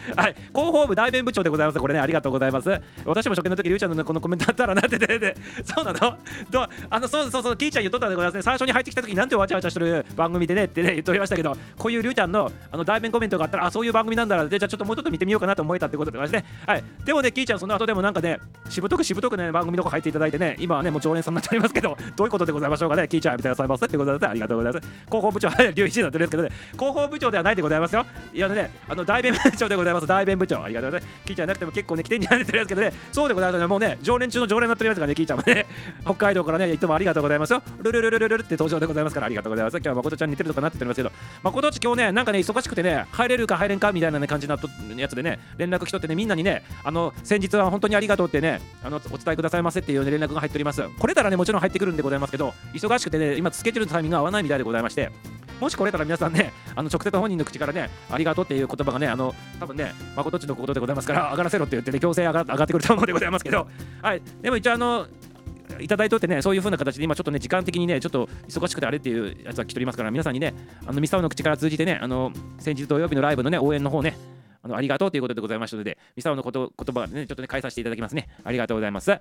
広報部大弁部長でございます。これね、ありがとうございます。私も初見の時、りゅうちゃんの、ね、このコメントあったらなってて、そうなの？どあのそうそうそう、キーちゃん言っとったでございますね。最初に入ってきた時なんてわちゃわちゃしてる番組でねってね、言っておりましたけど、こういうりゅうちゃんのあの大弁コメントがあったら、あ、そういう番組なんだら、でじゃあちょっともうちょっと見てみようかなと思えたってことでございまして、はい。でもね、キーちゃん、その後でもなんかね、しぶとくしぶとくね、番組の子入っていただいてね、今はね、もう常連さんになっておりますけど、どういうことでございましょうかね、キーちゃんやめてくださいませってことで。ありがとうございます。広報部長、(laughs) りゅういちになってるんですけどね、広報部長ではないでございますよ。いやね、あの大弁部長でございます。大弁部長。ありがとうございます。キーちゃんなくても結構ね、来てんじゃないですけどね、そうでございますね。もうね、常連中の常連になってるやつがね、キーちゃんもね、(laughs) 北海道からね、いつもありがとうございますよ。ルルルルルルルって登場でございますから、ありがとうございます。今日は誠ちゃん似てるとかなって言ってますけど、誠ち今日ね、なんかね、忙しくてね、入れるか入れんかみたいな、ね、感じのやつでね、連絡来とってね、みんなにね、あの、先日は本当にありがとうってね、あの、お伝えくださいませっていう、ね、連絡が入っております。これたらね、もちろん入ってくるんでございますけど、忙しくてね、今、スケジュールのタイミングが合わないみたいでございまして、もしこれたら皆さんね、(laughs) あの直接本人の口からね、ありがとうっていう言葉がね、あの多分ね、誠っちのことでございますから、上がらせろって言ってね、強制上が上がってくると思うでございますけど、はい、でも一応あの、いただいとってね、そういう風な形で今ちょっとね、時間的にね、ちょっと忙しくてあれっていうやつは来ておりますから、皆さんにね、あのミサオの口から通じてね、あの先日土曜日のライブのね、応援の方ね、あのありがとうということでございましたので、ミサオのこと言葉でね、ちょっとね、返させていただきますね。ありがとうございます。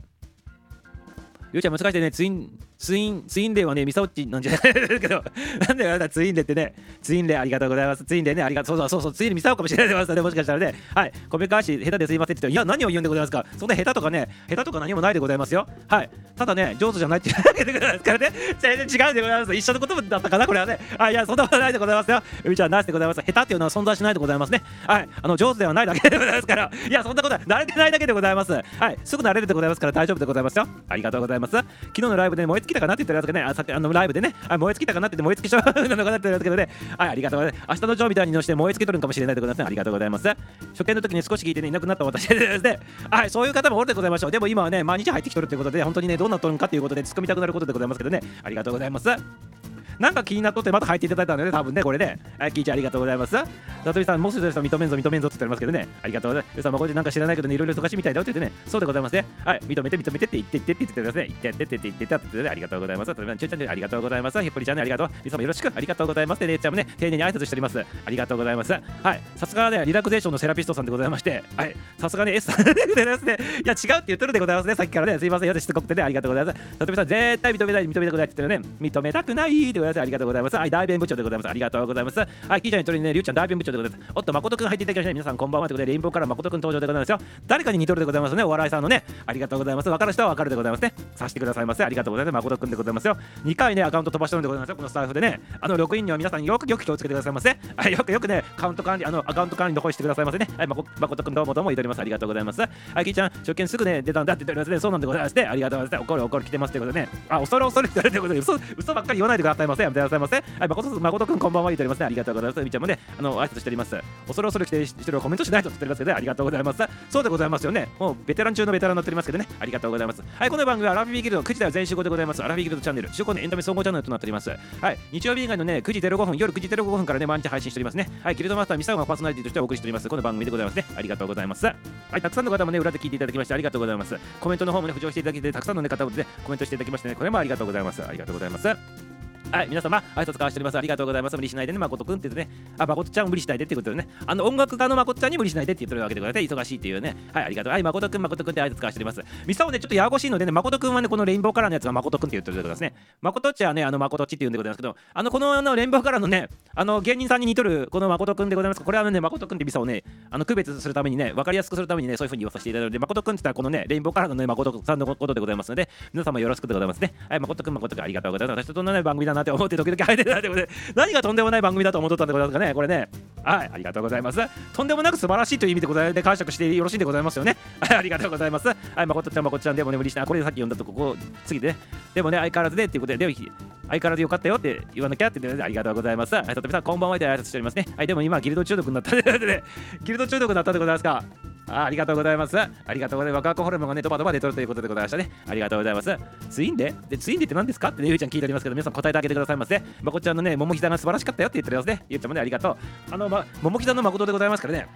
ゆうちゃん難しいね、ツイン、ツイン、ツインレイはね、ミサオッチなんじゃない？ですけど、なんであなたツインレイってね、ツインレイありがとうございます。ツインレイね、ありがとう。そうそうそう、ツインレイミサオかもしれないですね、もしかしたらね。はい、米川市、下手ですいませんって言って、いや、何を言うんでございますか？そんな下手とかね、下手とか何もないでございますよ。はい、ただね、上手じゃないって言うだけでございますからね、(laughs) 全然違うでございます。一緒のことだったかな、これはね。あ、いや、そんなことないでございますよ。ゆうちゃん、ナイスでございます。下手っていうのは存在しないでございますね。はい、あの、上手ではないだけでございますから、(laughs) いや、そんなことは慣れてないだけでございます。はい、すぐ慣れるでございますから大丈夫でございますよ。ありがとうございます。昨日のライブで燃え尽きたかなって言ったらやつがね、あさっきあのライブでね、あ燃え尽きたかなってて燃え尽きちゃう (laughs) なのかなって言ってるやつけどね、はい、ありがとうございます。明日のジョーみたいにのして燃え尽きとるんかもしれないでございます、ね。ありがとうございます。初見の時に少し聞いてね、いなくなった私でですね、(laughs) はい、そういう方もおるでございましょう。でも今はね、毎日入ってきとるということで、本当にね、どうなっとるんかということで、突っ込みたくなることでございますけどね、ありがとうございます。なんか気になっとってまた入っていただいたんでね、多分ね、これね。はい、聞いちゃんありがとうございます。さとみさん、もうすぐ認めんぞ、認めんぞって言ってますけどね。ありがとうございます。さん、まこでなんか知らないけどね、いろいろ忙しいみたいだよって言ってね。そうでございますね。はい、認めて、認めてって言ってってって言ってください。言ってってって言ってってってってありがとうございます。さとみさん、ちゅうちゃんありがとうございます。ひっぽりちゃん、ありがとう。みさもよろしく、ありがとうございます。で、ねちゃんもね、丁寧に挨拶しております。ありがとうございます。はい、さすがね、リラクゼーションのセラピストさんでございまして、はい、さすがね、S さん (laughs) でございますね。いや、違うって言ってるでございますね。さっきからね、すいませんよ、しつこくてね、ありがとうございます。さとみさん、絶対認めない、認めたくないって言ってるね、認めたくないでございます。ありがとうございます。はい、大弁部長でございます。ありがとうございます。はい、キーちゃんにとりね、りゅうちゃん大弁部長でございます。おっと、誠くん入っていただきました。皆さん、こんばんはということで、レインボーから誠くん登場でございますよ。誰かに似とるでございますね、お笑いさんのね。ありがとうございます。分かる人は分かるでございますね。さしてくださいませ。ありがとうございます。誠くんでございますよ。2回ね、アカウント飛ばしてるんでございますよ。このスタッフでね。あの、6人には皆さんよくよく気をつけてくださいませ。はい、よくよくね、カウント管理、あの、アカウント管理の方してくださいませね。はい、まこ誠くんどうもどうも言っております。ありがとうございます。はい、キーちゃん、初見すぐね、出たんだって言っておりますね。そうなんでございますね。ありがとうございます。怒る怒る来てますということでね。あ、恐る恐るって言われてることで、嘘、嘘ばっかり言わないでください。ません。やめてくださいませはい誠誠くんこんばんは言っておりますね。ありがとうございます。みちゃんもねあの挨拶しております。恐る恐る来てる人はコメントしないと言っておりますけどね。ありがとうございます。そうでございますよね。もうベテラン中のベテランになっておりますけどね。ありがとうございます。はいこの番組はアラフィビギルド9時台全集合でございます。アラフィビギルドチャンネル。週刊のエンタメ総合チャンネルとなっております。はい。日曜日以外のね9時05分夜9時05分からね毎日配信しておりますね。はいギルドマスターミサオがパーソナリティとしてお送りしております。この番組でございますね。ありがとうございます。はいたくさんの方もね裏で聞いていただきましてありがとうございます。コメントの方もね浮上していただきてたくさんの、ね、方もねコメントしていただきましてねこれもありがとうございます。ありがとうございます。はい、皆様、挨拶交わしております。ありがとうございます。無理しないでね、誠くんって言ってね、あ、誠ちゃん無理しないでってことでね、あの音楽家の誠ちゃんに無理しないでって言ってるわけでございます。忙しいっていうね、はい、ありがとう。はい、誠くん、誠くんって挨拶交わしております。ミサオね、ちょっとややこしいのでね、誠くんはね、このレインボーカラーのやつが誠くんって言ってるでございますね。誠っちはね、あの誠っちって言うんでございますけど、あの、このあのレインボーカラーのね、あの芸人さんに似とるこの誠くんでございますこれはね、誠くんってミサオね、あの区別するためにね、分かりやすくするためにね、そういうふうに言わさせていただいて、誠くんって言ったらこのね、レインボーカラーのね、誠さんのことでございますので、皆様よろしくでございますね。はい、誠くん、誠くんありがとうございます。私とんない番組だなって思って時々入ってたということで、何がとんでもない番組だと思っとったんでございますかねこれね。はいありがとうございます。とんでもなく素晴らしいという意味でございで解釈してよろしいんでございますよね。はいありがとうございます。はい誠ちゃん誠ちゃんでもね無理しなこれでさっき読んだとここ次でね。でもね相変わらずでっていうことでで相変わらずよかったよって言わなきゃって言ってありがとうございます。はいさとみさんこんばんはで挨拶しておりますね。はいでも今ギルド中毒になった。(laughs) でギルド中毒になったでございますかあありがとうございます。ありがとうございます。ワクワクホルモンがね、ドバドバ出とるということでございましたね。ありがとうございます。ツインデで、ツインデって何ですか？ってね、ゆいちゃん聞いておりますけど、皆さん答えてあげてくださいませ。まこちゃんのね、桃膝が素晴らしかったよって言っておりますね。ゆいちゃんもね、ありがとう。あの、ま、桃膝の誠でございますからね。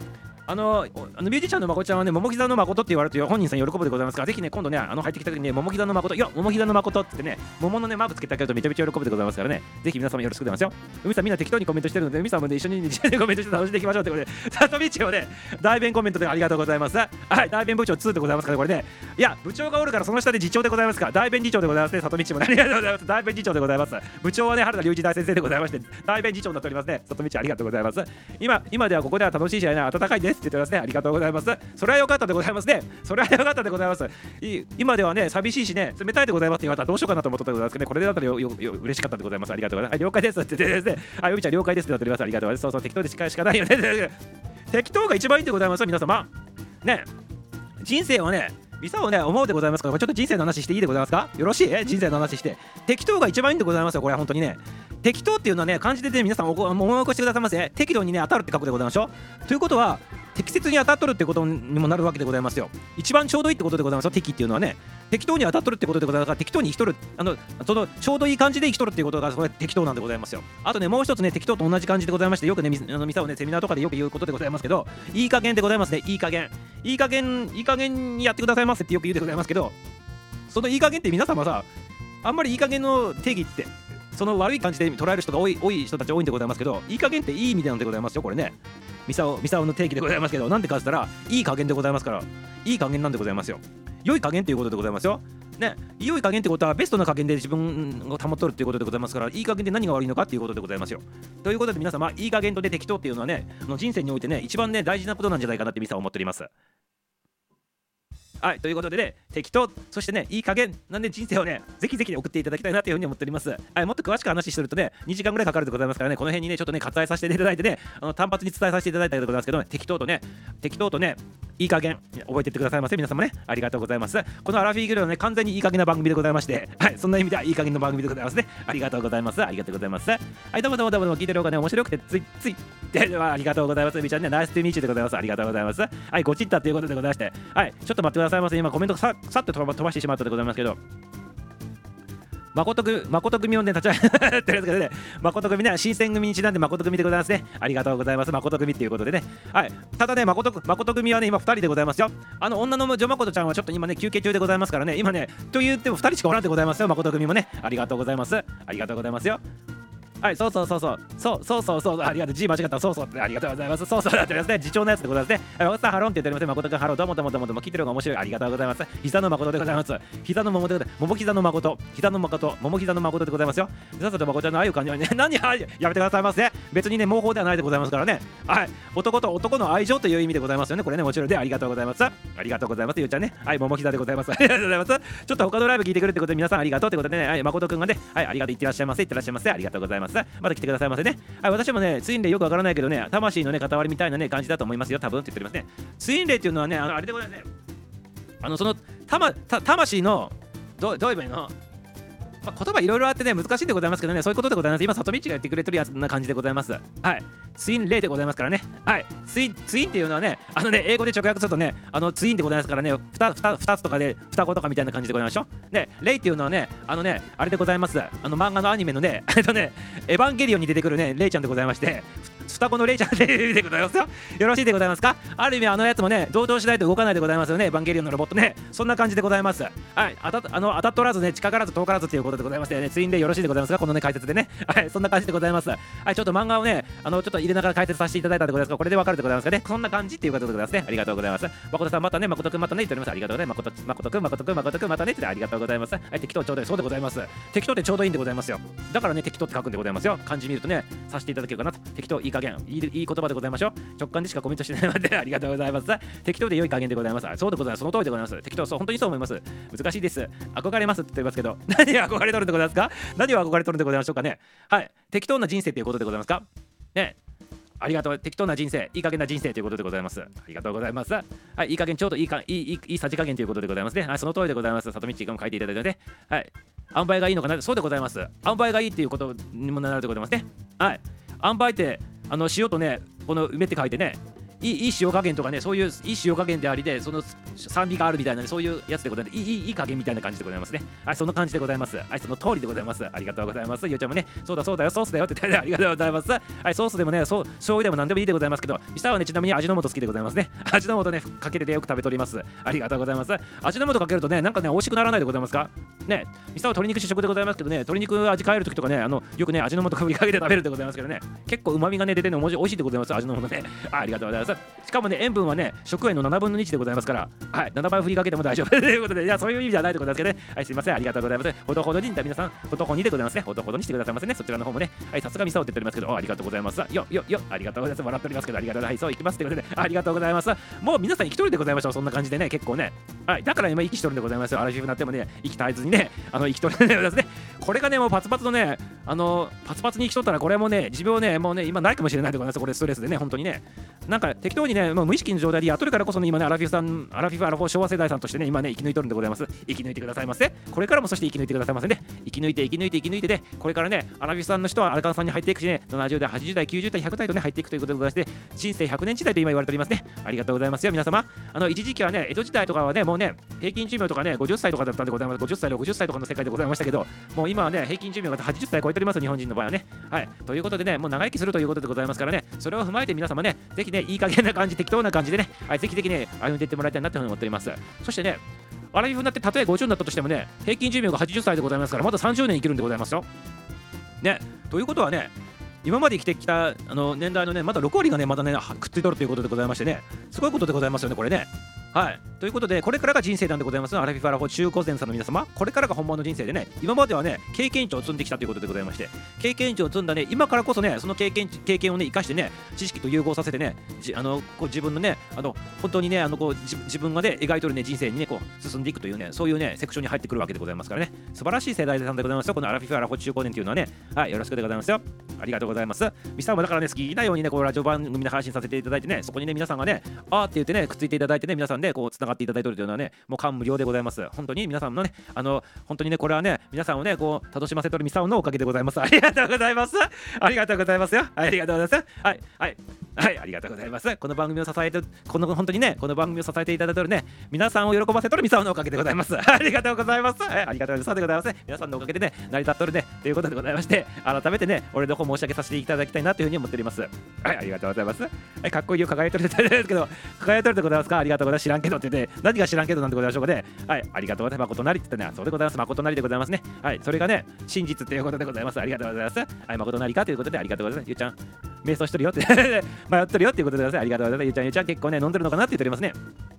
あのあのミュージシャンのまこちゃんはね、桃膝の誠って言われると本人さん喜ぶでございますから、ぜひね、今度ね、あの入ってきた時にね、桃膝の誠、いや、桃膝の誠ってね、桃のね、マークつけてあげるとめちゃめちゃ喜ぶでございますからね、ぜひ皆様よろしくお願いしますよ。海さんみんな適当にコメントしてるので、海さんもね、一緒にコメントして楽しんでいきましょうということで、(laughs) さとみちをね、大弁コメントでありがとうございます。はい、大弁部長2でございますから、これね、いや、部長がおるからその下で次長でございますから、大弁次長でございますね、さとみちもね、(laughs) ありがとうございます。大弁次長でございます。部長はね、原田隆一大先生でございまして、大弁次長になっておりますね、さとみちありがとうございます。今、今ではここでは楽しい試合な、暖かいですって言ってますね、ありがとうございます。それは良かったでございますね。それは良かったでございます。今ではね、寂しいしね、冷たいでございますって言われたらどうしようかなと思ったでございますけどね、これでだったらよよよ嬉しかったでございます。ありがとうございます。はい、了解ですって言ってですね、はい、よびちゃん了解ですってなっております。ありがとうございます。そうそう、適当でしかしかないよね。適当が一番いいんでございます皆様。ね、人生はね、ビサをね、思うでございますか？ら、ちょっと人生の話していいでございますか？よろしい？人生の話して。適当が一番いいんでございますよ、これは本当にね。適当っていうのはね、漢字でね、皆さん思い起こしてくださいませ。適度にね、当たるって書くでございましょう。ということは、適切に当たっとるってことにもなるわけでございますよ。一番ちょうどいいってことでございますよ、適っていうのはね。適当に当たっとるってことでございますから、適当に生きとる、あのそのちょうどいい感じで生きとるっていうことが、これ適当なんでございますよ。あとね、もう一つね、適当と同じ感じでございまして、よくね、あのミサをね、セミナーとかでよく言うことでございますけど、いい加減でございますね、いい加減。いい加減、いい加減にやってくださいませってよく言うでございますけど、そのいい加減って皆様さ、あんまりいい加減の定義って、その悪い感じで捉える人が多い多い人たち多いんでございますけど、いい加減っていい意味でなんでございますよ、これね。ミサオミサオの定義でございますけどなんでかっつったらいい加減でございますからいい加減なんでございますよ。良い加減ということでございますよ。ね、良い加減ってことはベストな加減で自分を保っとるっていうことでございますからいい加減で何が悪いのかっていうことでございますよ。ということで皆様いい加減とで適当っていうのはねの人生においてね一番ね大事なことなんじゃないかなってミサは思っております。はい、ということでね、適当、そしてね、いい加減、なんで人生をね、ぜひぜひ送っていただきたいなというふうに思っております。はい、もっと詳しく話しするとね、2時間ぐらいかかるでございますからね、この辺にね、ちょっとね、割愛させていただいてね、あの単発に伝えさせていただいたでございますけど、ね、適当とね、適当とね、いい加減、覚えていってくださいませ、皆様ね、ありがとうございます。このアラフィーグルーはね、完全にいい加減な番組でございまして、はい、そんな意味ではいい加減の番組でございますね。ありがとうございます。ありがとうございます。はい、どうもどうもどうも聞いてる方がね、面白くて、ついつい、ではありがとうございます。みちゃんね、ナイストゥミーチュでございます。ありがとうございます。はい、ごちったということでございまして、はい、ちょっと待ってくださいませ。今コメントささっと飛ばしてしまったでございますけど、誠組誠組をね、立ち上げ (laughs) てるんですけどね、誠組ね、新選組にちなんで誠組でございますね。ありがとうございます。誠組っていうことでね。はい。ただね、誠誠組はね、今2人でございますよ。あの、女のジョマコトちゃんはちょっと今ね、休憩中でございますからね、今ね、と言っても2人しかおらんでございますよ、誠組もね。ありがとうございます。ありがとうございますよ。はい、そうそうそうそう、そうそうそうそう、ありがとう、G 間違った、そうそう、ありがとうございます。そうそうだってますね、次長のやつでございますね。はい、おっさん、ハロンって言っておりますね、誠くん、ハロー、どうもどうもどうもどうも、聞いてるのが面白い、ありがとうございます。膝の誠でございます。膝の桃でございます。桃膝の誠、膝の誠、桃膝の誠でございますよ。さっさと誠ちゃんのああいう感じはね、何はやめてくださいませ。別にね、毛法ではないでございますからね。はい、男と男の愛情という意味でございますよね。これね、もちろんでありがとうございます。ありがとうございます。ゆうちゃんね、はい、桃膝でございます。ありがとうございます。ちょっと他のライブ聞いてくれってことで、皆さんありがとうってことでね、はい、誠くんがね、はい、ありがとう、いってらっしゃいませ、いってらっしゃいませ、ありがとうございます。また来てくださいませね。はい、私もね、ツインレイよくわからないけどね、魂のね、塊みたいなね、感じだと思いますよ、多分って言っておりますね。ツインレイっていうのはね、あのあれでございますね、あの、その、たま、た魂の、どうどう言えばいいの？まあ、言葉いろいろあってね難しいんでございますけどねそういうことでございます。今里道が言ってくれてるやつな感じでございます。はい。ツイン例でございますからね。はい。ツインツインっていうのはねあのね英語で直訳するとねあのツインでございますからね。2, つとかで双子とかみたいな感じでございましょ？うでレイっていうのはねあのねあれでございます。あの漫画のアニメのね (laughs) えっとねエヴァンゲリオンに出てくるねレイちゃんでございまして双子のレイちゃんでございますよ。よろしいでございますか？ある意味あのやつもね同調しないと動かないでございますよね。エヴァンゲリオンのロボットね。そんな感じでございます。はい。当たあの当たっとらずね近からず遠からずということでございましてねツインでよろしいでございますか？このね解説でね。はい。そんな感じでございます。はい。ちょっと漫画をねあのちょっと入れながら解説させていただいたでございます。がこれでわかるでございますかね？そんな感じっていうことでございますね。ありがとうございます。誠さんまたね誠くんまたね。言っておりますありがとうございます。誠誠くん誠くん誠くんまたね。ってありがとうございます。はい。適当ちょうどいいそうでございます。適当ってちょうどいいんでございますよ。だからね適当って書くんでございますよ。漢字見るとねさせていただけるかなと。適当いい加減。いいいい言葉でございましょう。直感でしかコメントしてないので (laughs) ありがとうございます。適当で良い加減でございます。そうでございます。その通りでございます。適当そう本当にそう思います。難しいです。憧れますって言ってますけど (laughs) 何を憧れとるんでございますか？何を憧れとるんでございましょうかね？はい。適当な人生ということでございますか？ね。ありがとう。適当な人生、いい加減な人生ということでございます。ありがとうございます。はい、いい加減、ちょうどいいかいいいいいいさじ加減ということでございますね。はい、その通りでございます。里道が書いていただいてね。はい、塩梅がいいのかな？そうでございます。塩梅がいいっていうことにもなるでございますね。はい、塩梅って、あの塩とね、この梅って書いてね、いいいい塩加減とかね、そういういい塩加減でありで、その酸味があるみたいな、ね、そういうやつでございます。いいいい加減みたいな感じでございますね。はい、その感じでございます。はい、その通りでございます。ありがとうございます。ゆうちゃんもね、そうだそうだよ、ソースだよって言って (laughs) ありがとうございます。はい、ソースでもね、そう醤油でも何でもいいでございますけど、ミサはね、ちなみに味の素好きでございますね。(laughs) 味の素ね、かけててよく食べております。ありがとうございます。味の素かけるとね、なんかね、美味しくならないでございますか？ね、ミサは鶏肉主食でございますけどね、鶏肉味変えるときとかね、あのよくね、味の素かぶりかけて食べるでございますけどね、結構旨味がね、出てね、美味しいでございます。味の素ね。ありがとうございます。さしかもね、塩分はね、食塩の7分の1でございますから、はい、7倍振りかけても大丈夫。(laughs) ということで、いや、そういう意味じゃないでございますけどね、はい、すいません、ありがとうございます。ほどほどに、皆さん、ほどほどにでございますね、ほどほどにしてくださいませね、そちらの方もね、はい、さすがミサオって言っておりますけど、ありがとうございます。よ、よ、よ、ありがとうございます。笑っておりますけど、ありがとうございます。はい、そういきますということで、(laughs) ありがとうございます。もう皆さん、生きとるでございましょう、そんな感じでね、結構ね、はい、だから今、息しとるんでございますよ、アラフィフになってもね、息絶えずにね、(laughs) あの、生きとるんでございますね。これがね、もうパツパツのね、あの、パツパツに生きとったら、これもね、持病ね、もうね、今ないかもしれないでございます、これ、ストレスでね、本当にね。なんか適当にね、もう無意識の状態でやっとるからこそね、今ね、アラフィフさん、アラフィフ、アラフォー昭和世代さんとしてね、今ね、生き抜いとるんでございます。生き抜いてくださいませ。これからもそして生き抜いてくださいませね。生き抜いて、生き抜いて、生き抜いてで、これからね、アラフィフさんの人はアラカンさんに入っていくしね、70代、80代、90代、100代とね、入っていくということでございまして、人生100年時代と今言われておりますね。ありがとうございますよ、皆様。あの、一時期はね、江戸時代とかはね、もうね、平均寿命とかね、50歳とかだったんでございます。50歳、60歳とかの世界でございましたけど、もう今はね、平均寿命が80歳超えております、日本人の場合はね。はい。ということでね、もう長生きするということでございますからね、それを踏まえて皆様ね、ぜひね、いい加減な感じ、適当な感じでね、はい、ぜひぜひね、歩んでいってもらいたいなというふうに思っております。そしてね、アラフィフになってたとえ50になったとしてもね、平均寿命が80歳でございますから、まだ30年生きるんでございますよ。ね、ということはね、今まで生きてきたあの年代のね、まだ6割がね、まだね、くっついとるということでございましてね、すごいことでございますよね、これね。はい。ということで、これからが人生なんでございます。アラフィフアラフォ中高年さんの皆様、これからが本番の人生でね、今まではね、経験値を積んできたということでございまして、経験値を積んだね、今からこそね、その経験経験をね、生かしてね、知識と融合させてね、あのこう自分のね、あの本当にね、あのこう自分がね、描いとるね、人生にね、こう進んでいくというね、そういうね、セクションに入ってくるわけでございますからね、素晴らしい世代さんでございますよ、このアラフィフアラフォ中高年というのはね、はい、よろしくでございますよ。ありがとうございます。ミサもだからね、好きなようにね、こうラジオ番組で配信させていただいてね、そこにね、皆さんがね、あーって言ってね、くっついていただいてね、皆さんでこう、つながっていただいてるというのはね、もう感無量でございます。本当に皆さんのね、あの、本当にね、これはね、皆さんをね、こう、楽しませてるミサオのおかげでございます。ありがとうございます。ありがとうございますよ。はい、ありがとうございます。はい、はい。はい、ありがとうございます。この番組を支えて、この本当にね、この番組を支えていただいてるね、皆さんを喜ばせてるミサオのおかげでございます。ありがとうございます。はい、ありがとうございます。でございます。皆さんのおかげでね、成り立っとるね、ということでございまして、改めてね、俺の方申し上げさせていただきたいなというふうに思っております。はい、ありがとうございます。はい、かっこいいよ、輝いてるって言ってるんですけど、輝いてるでございますか？ありがとうございます。知らんけどって言って、何が知らんけどなんてございましょうかね。はい、ありがとうございます。誠なりって言ってね、そうでございます。誠なりでございますね。はい、それがね、真実っていうことでございます。ありがとうございます。はい、誠なりかということでありがとうございます。ゆうちゃん、瞑想してるよって (laughs) 迷ってるよっていうことでございます。ありがとうございます。ゆうちゃん、ゆうちゃん結構ね、飲んでるのかなって言っておりますね。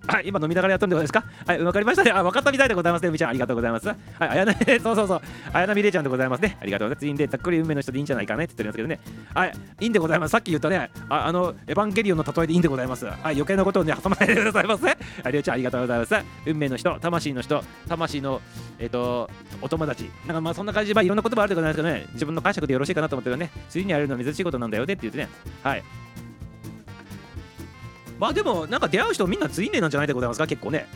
はい、今飲みながらやっとるんでございますか？はい、わかりましたね。あ、分かったみたいでございますね。みちゃん、ありがとうございます。はい、あやな、(laughs) そうそうそう。あやなみれちゃんでございますね。ありがとうございます。ツインでざっくり運命の人でいいんじゃないかねって言っておりますけどね。はい、いいんでございます。さっき言ったね、ああの、エヴァンゲリオンの例えでいいんでございます。はい、余計なことをね、挟まないでくださいませ。はい、りょうちゃん、ありがとうございます。運命の人、魂の人、魂の、えっ、と、お友達。なんかまあ、そんな感じで、まあ、いろんな言葉あるでございますけどね、自分の解釈でよろしいかなと思ってるね、ついにやるのは珍しいことなんだよねって言ってね。はい。まあでもなんか出会う人みんなツインレイなんじゃないでございますか？結構ね。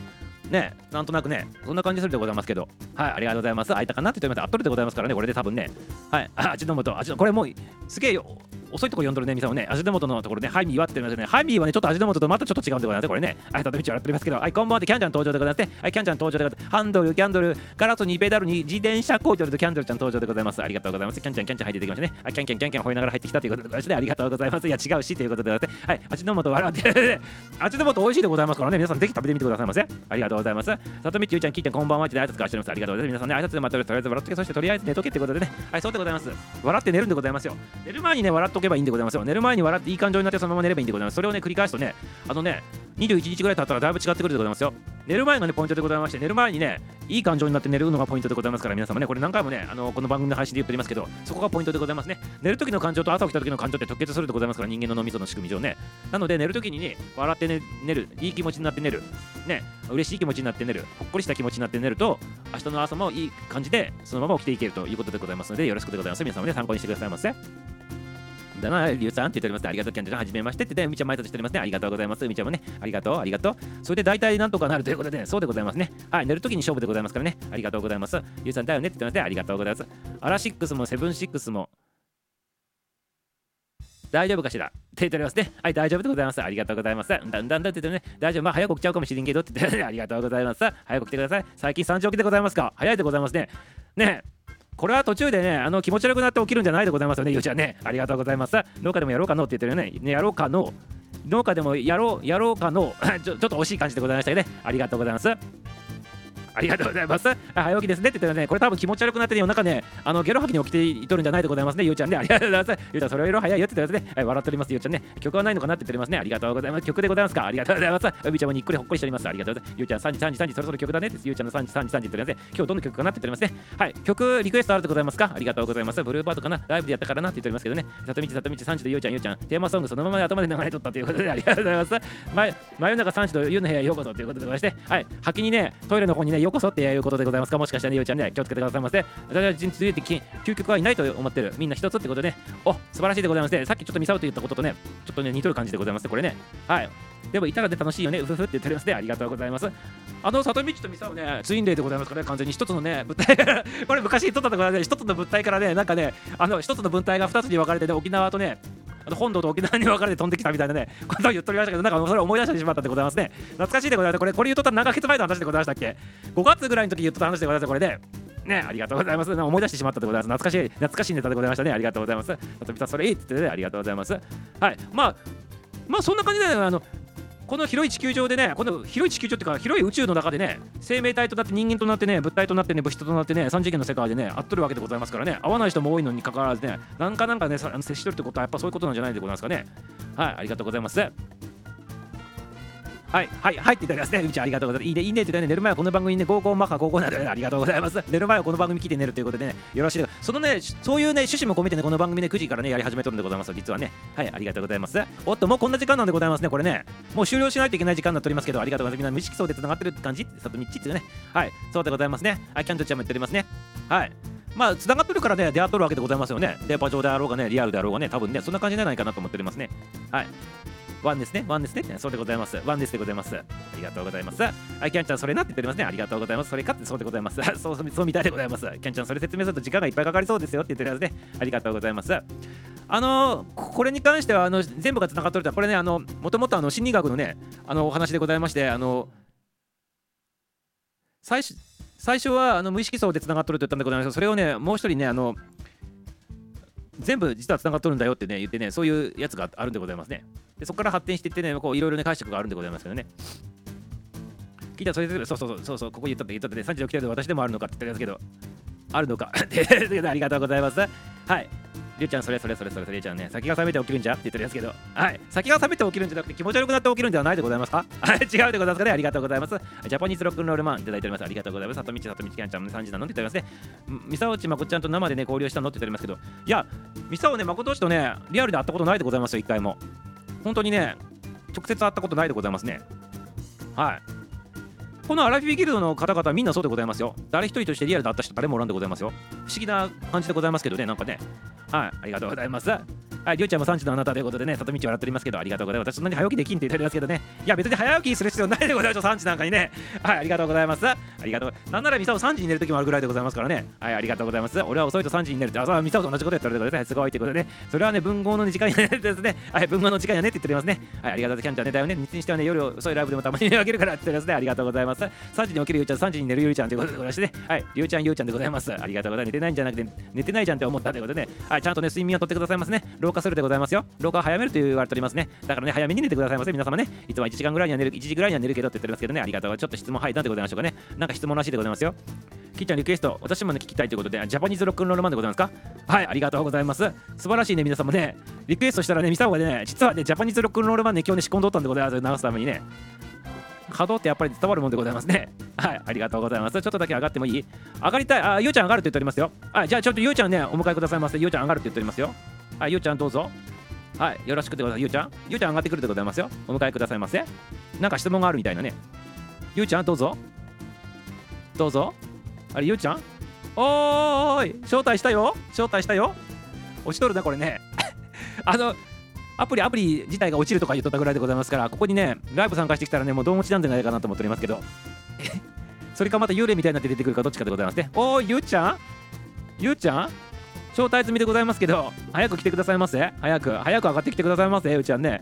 ね。なんとなくね。そんな感じするでございますけど。はい。ありがとうございます。空いたかなって言ってますあっとるでございますからね。これで多分ね。はい。あ味の素。味のこれもうすげえよ遅いとこ読んどるね、みさんもね、味の素のところね、ハイミーはって言いますよね。ハイミーはね、ちょっと味の素とまたちょっと違うんでございますこれね。はい、たとみち笑っておりますけど、はい、こんばんはってキャンちゃん登場でございますね。はい、キャンちゃん登場でございます。ハンドル、キャンドル、ガラスにペダルに自転車工場でキャンドルちゃん登場でございます。ありがとうございます。キャンちゃん、キャンちゃん入ってきましたね。はい、キャンキャンキャンキャン吠えながら入ってきたということでございまして、ありがとうございます。いや、違うしということでございまして、はい、味の素笑って、味の素美味しいでございますからね、皆さんぜひ食べてみてくださいませ。ありがとうございます。さとみちゆうちゃん、きいちゃん、こんばんはって挨拶返しております。ありがとうございます。皆さんね、挨拶でまたとりあえず笑ってそしてとりあえず寝とけってことでね、はい、そうでございます。笑って寝るんでございますよ。寝る前にね、笑っとけばいいんでございますよ。寝る前に笑っていい感情になってそのまま寝ればいいんでございます。それをね、繰り返すとね、あのね、21日ぐらい経ったらだいぶ違ってくるでございますよ。寝る前がね、ポイントでございまして、寝る前にね、いい感情になって寝るのがポイントでございますから、皆様ね、これ何回もね、あのこの番組の配信で言っておりますけど、そこがポイントでございますね。寝る時の感情と朝起きた時の感情って直結するでございますから、人間の脳みその仕組み上ね。なので、寝る時にね、笑って寝寝る、いい気持ちになって寝る、ね、嬉しい気持ちになって寝る、ほっこりした気持ちになって寝ると、明日の朝もいい感じで、そのまま起きていけるということでございますので、よろしくでございます。皆様ね、参考にしてくださいませ。だな、リュウさんって言っております、ね。ありがとう、キャンちゃん、はじめましてって言って、みちゃん前としておりますね。ありがとうございます。みちゃんもね、ありがとう、ありがとう。それで大体なんとかなるということで、そうでございますね。はい、寝るときに勝負でございますからね。ありがとうございます。リュウさんだよねって言ってますね。ありがとうございます。アラシックスもセブンシックスも、大丈夫かしら？って言っておりますね。はい、大丈夫でございます。ありがとうございます。だんだんだんって言ってね、大丈夫？まあ、早く起きちゃうかもしれんけどって言って、ね、ありがとうございます。早く来てください。最近3時起きでございますか？早いでございますね。ねこれは途中でね、あの気持ち悪くなって起きるんじゃないでございますよね、ゆうちゃんね。ありがとうございます。農家でもやろうかのって言ってるよね。やろうかの。農家でもやろう、やろうかの (laughs) ちょ。ちょっと惜しい感じでございましたけどね。ありがとうございます。ありがとうございます。早起きですねって言ってね、これ多分気持ち悪くなってね、夜中ね、あのゲロ吐きに起きていとるんじゃないでございますね、ゆうちゃんね。ありがとうございます。ゆうちゃん、それは色早いよって言ってますね。はい、笑っております、ゆうちゃんね。曲はないのかなって言っておりますね。ありがとうございます。曲でございますか？ありがとうございます。うびちゃんもにっくりほっこりしております。ありがとうございます。ゆうちゃん、3時、3時、3時、そろそろ曲だねって。ゆうちゃんの3時、3時、3時って言ってますね。今日どんな曲かなって言っておりますね。はい、曲リクエストあるでございますか？ありがとうございます。ブルーバードかな？ライブでやったからなって言っておりますけどね。里道、里道、3時でゆうちゃん、ゆうちゃん、テーマソングそのままで頭で流れとったということで、ありがとうございます。真夜中3時とゆうの部屋へようこそということでございまして、はい、先にね、トイレの方にね、ようこそっていうことでございますかもしかしたらね、ゆうちゃんね、気をつけてくださいませ。私は人続いて究極はいないと思ってる。みんな一つってことでね、お素晴らしいでございますね。さっきちょっとミサオと言ったこととね、ちょっとね、似とる感じでございます、これね。はい。でもいたらで楽しいよね、うふふって言っておりますね。ありがとうございます。あの、里道とミサオね、ツインレイでございますからね、完全に一つのね、物体からこれ昔撮ったところで、ね、一つの物体からね、なんかね、あの、一つの物体が二つに分かれてね、沖縄とね、本土と沖縄に分かれて飛んできたみたいなね、(laughs) ことを言っておりましたけど、なんかそれを思い出してしまったでございますね。懐かしいでございます。これ、これ言っとったら何ヶ月前の話でございましたっけ ?5 月ぐらいの時言っとった話でございますこれで、ね、ありがとうございます。思い出してしまったでございます。懐かしい、懐かしいネタでございましたね。ありがとうございます。さとみさん、それいいって言ってね、ありがとうございます。はい。まあ、まあ、そんな感じで、あの、この広い地球上でね、この広い地球上っていうか、広い宇宙の中でね、生命体となって人間となってね、物体となってね、物質となってね、3次元の世界でね、合っとるわけでございますからね、合わない人も多いのにかかわらずね、なんかなんかね、接しとるってことは、やっぱそういうことなんじゃないでございますかね。はい、ありがとうございます。はい、はい、はいって言っておりますね。うちありがとうございます。いいね、いいねって言ってね、寝る前はこの番組にね、合コンマッハ合コンなので、ありがとうございます。寝る前はこの番組聞いて寝るということでね、よろしいです。そのね、そういうね、趣旨も込めてね、この番組ね、9時からね、やり始めとるんでございます。実はね。はい、ありがとうございます。おっと、もうこんな時間なんでございますね、これね。もう終了しないといけない時間になっておりますけど、ありがとうございます。みんな無意識層で繋がってるって感じさとみっちっていうね。はい、そうでございますね。はい、キャンドルちゃんも言っておりますね。はい。まあ、繋がってるからね、出会っとるわけでございますよね。電波上であろうがね、リアルであろうがね、多分ね、そんな感じじゃないかなと思っておりますね。はい。ワンですね。ワンですね。そうでございます。ワンですでございます。ありがとうございます。はい、キャンちゃん、それなって言っておりますね。ありがとうございます。それかってそうでございます。(laughs) そうそうみたいでございます。キャンちゃん、それ説明すると時間がいっぱいかかりそうですよって言ってるやつね。ありがとうございます。あのこれに関してはあの全部がつながってるとこれねあのもともとあの心理学のねあのお話でございましてあの最初最初はあの無意識層でつながっとると言ったんでございますそれをねもう一人ねあの全部実はつながっとるんだよってね言ってねそういうやつがあるんでございますね。でそこから発展していってねこういろいろね解釈があるんでございますけどね。聞いたらそれでそうそうそうそうそうここ言ったって言ったってね36キロで私でもあるのかって言ったんですけどあるのか。(laughs) ありがとうございます。はい。りゅうちゃん、それそれそれそれそれ、りゅうちゃんね、先が覚めて起きるんじゃ？って言ってるやつけど、はい、先が覚めて起きるんじゃなくて気持ち悪くなって起きるんではないでございますか？(laughs) はい、違うでございますかね、ありがとうございます。ジャパニーズロックンロールマンいただいております。ありがとうございます。さとみち、さとみちきゃんちゃんの3時なのって言っておりますね。みさおちまこちゃんと生でね、交流したのって言っておりますけど、いや、みさおね、まことちとね、リアルで会ったことないでございますよ、一回も。本当にね、直接会ったことないでございますね。はい。このアラフィフギルドの方々はみんなそうでございますよ。誰一人としてリアルだった人誰もおらんでございますよ。不思議な感じでございますけどね、なんかね。はい、ありがとうございます。はい、りょうちゃんも3時のあなたということでね、里道笑っておりますけど、ありがとうございます。私、そんなに早起きできんって言っておりますけどね、いや、別に早起きする必要ないでございます、3時なんかにね。(laughs) はい、ありがとうございます。ありがとう。なんなら、ミサオ3時に寝る時もあるぐらいでございますからね。はい、ありがとうございます。俺は遅いと3時に寝るって、あ、そう、ミサオと同じことやってるってことで、ね、すごいってことでね、それはね、文豪の時間やね (laughs) ですね。はい、文豪の時間やねって言っておりますね。はい、ありがとうございます。キャンちゃんね、だよね。日にしてはね、夜遅いライブでもたまに寝上げるからって言ってますね。ありがとうございます。3時に起きるゆうちゃん、3時に寝るゆうちゃんということでございましてね。はい、りゅうちゃん、ゆうちゃんでございます。ありがとうございます。寝てないんじゃなくて、寝てないじゃんって思ったということでね、はい、ちゃんとね、睡眠をとってくださいますね。老化するでございますよ。老化を早めると言われておりますね。だからね、早めに寝てくださいませ。皆様ね、いつも1時間ぐらいには寝る、1時ぐらいには寝るけどって言っておりますけどね、ありがとう。ちょっと質問はいなんでございましょうかね。なんか質問らしいでございますよ。きっちゃんリクエスト、私もね、聞きたいということで、ジャパニーズロックンロールマンでございますか？はい、ありがとうございます。素晴らしいね、皆様ね。リクエストしたらね、ミサオがね、実はね、ジャパニーズロックンロールマンね、今日ね、仕込んどったんでございます。流すためにね。稼働ってやっぱり伝わるもんでございますね。はい、ありがとうございます。ちょっとだけ上がってもいい？上がりたい。あ、ゆうちゃん上がるって言っておりますよ。はい、じゃあちょっとゆうちゃんね、お迎えくださいませ。ゆうちゃん上がるって言っておりますよ。はい、ゆうちゃんどうぞ。はい、よろしくでございます。ゆうちゃん。ゆうちゃん上がってくるでございますよ。お迎えくださいませ。なんか質問があるみたいなね。ゆうちゃんどうぞ。どうぞ。あれ、ゆうちゃん？おーい、招待したよ。招待したよ。押しとるな、これね。(laughs) あの、アプリアプリ自体が落ちるとか言っとったぐらいでございますからここにねライブ参加してきたらねもうどう持ちなんじゃないかなと思っておりますけど (laughs) それかまた幽霊みたいになって出てくるかどっちかでございますねおーゆうちゃん？ゆうちゃん？招待済みでございますけど早く来てくださいませ早く早く上がってきてくださいませゆうちゃんね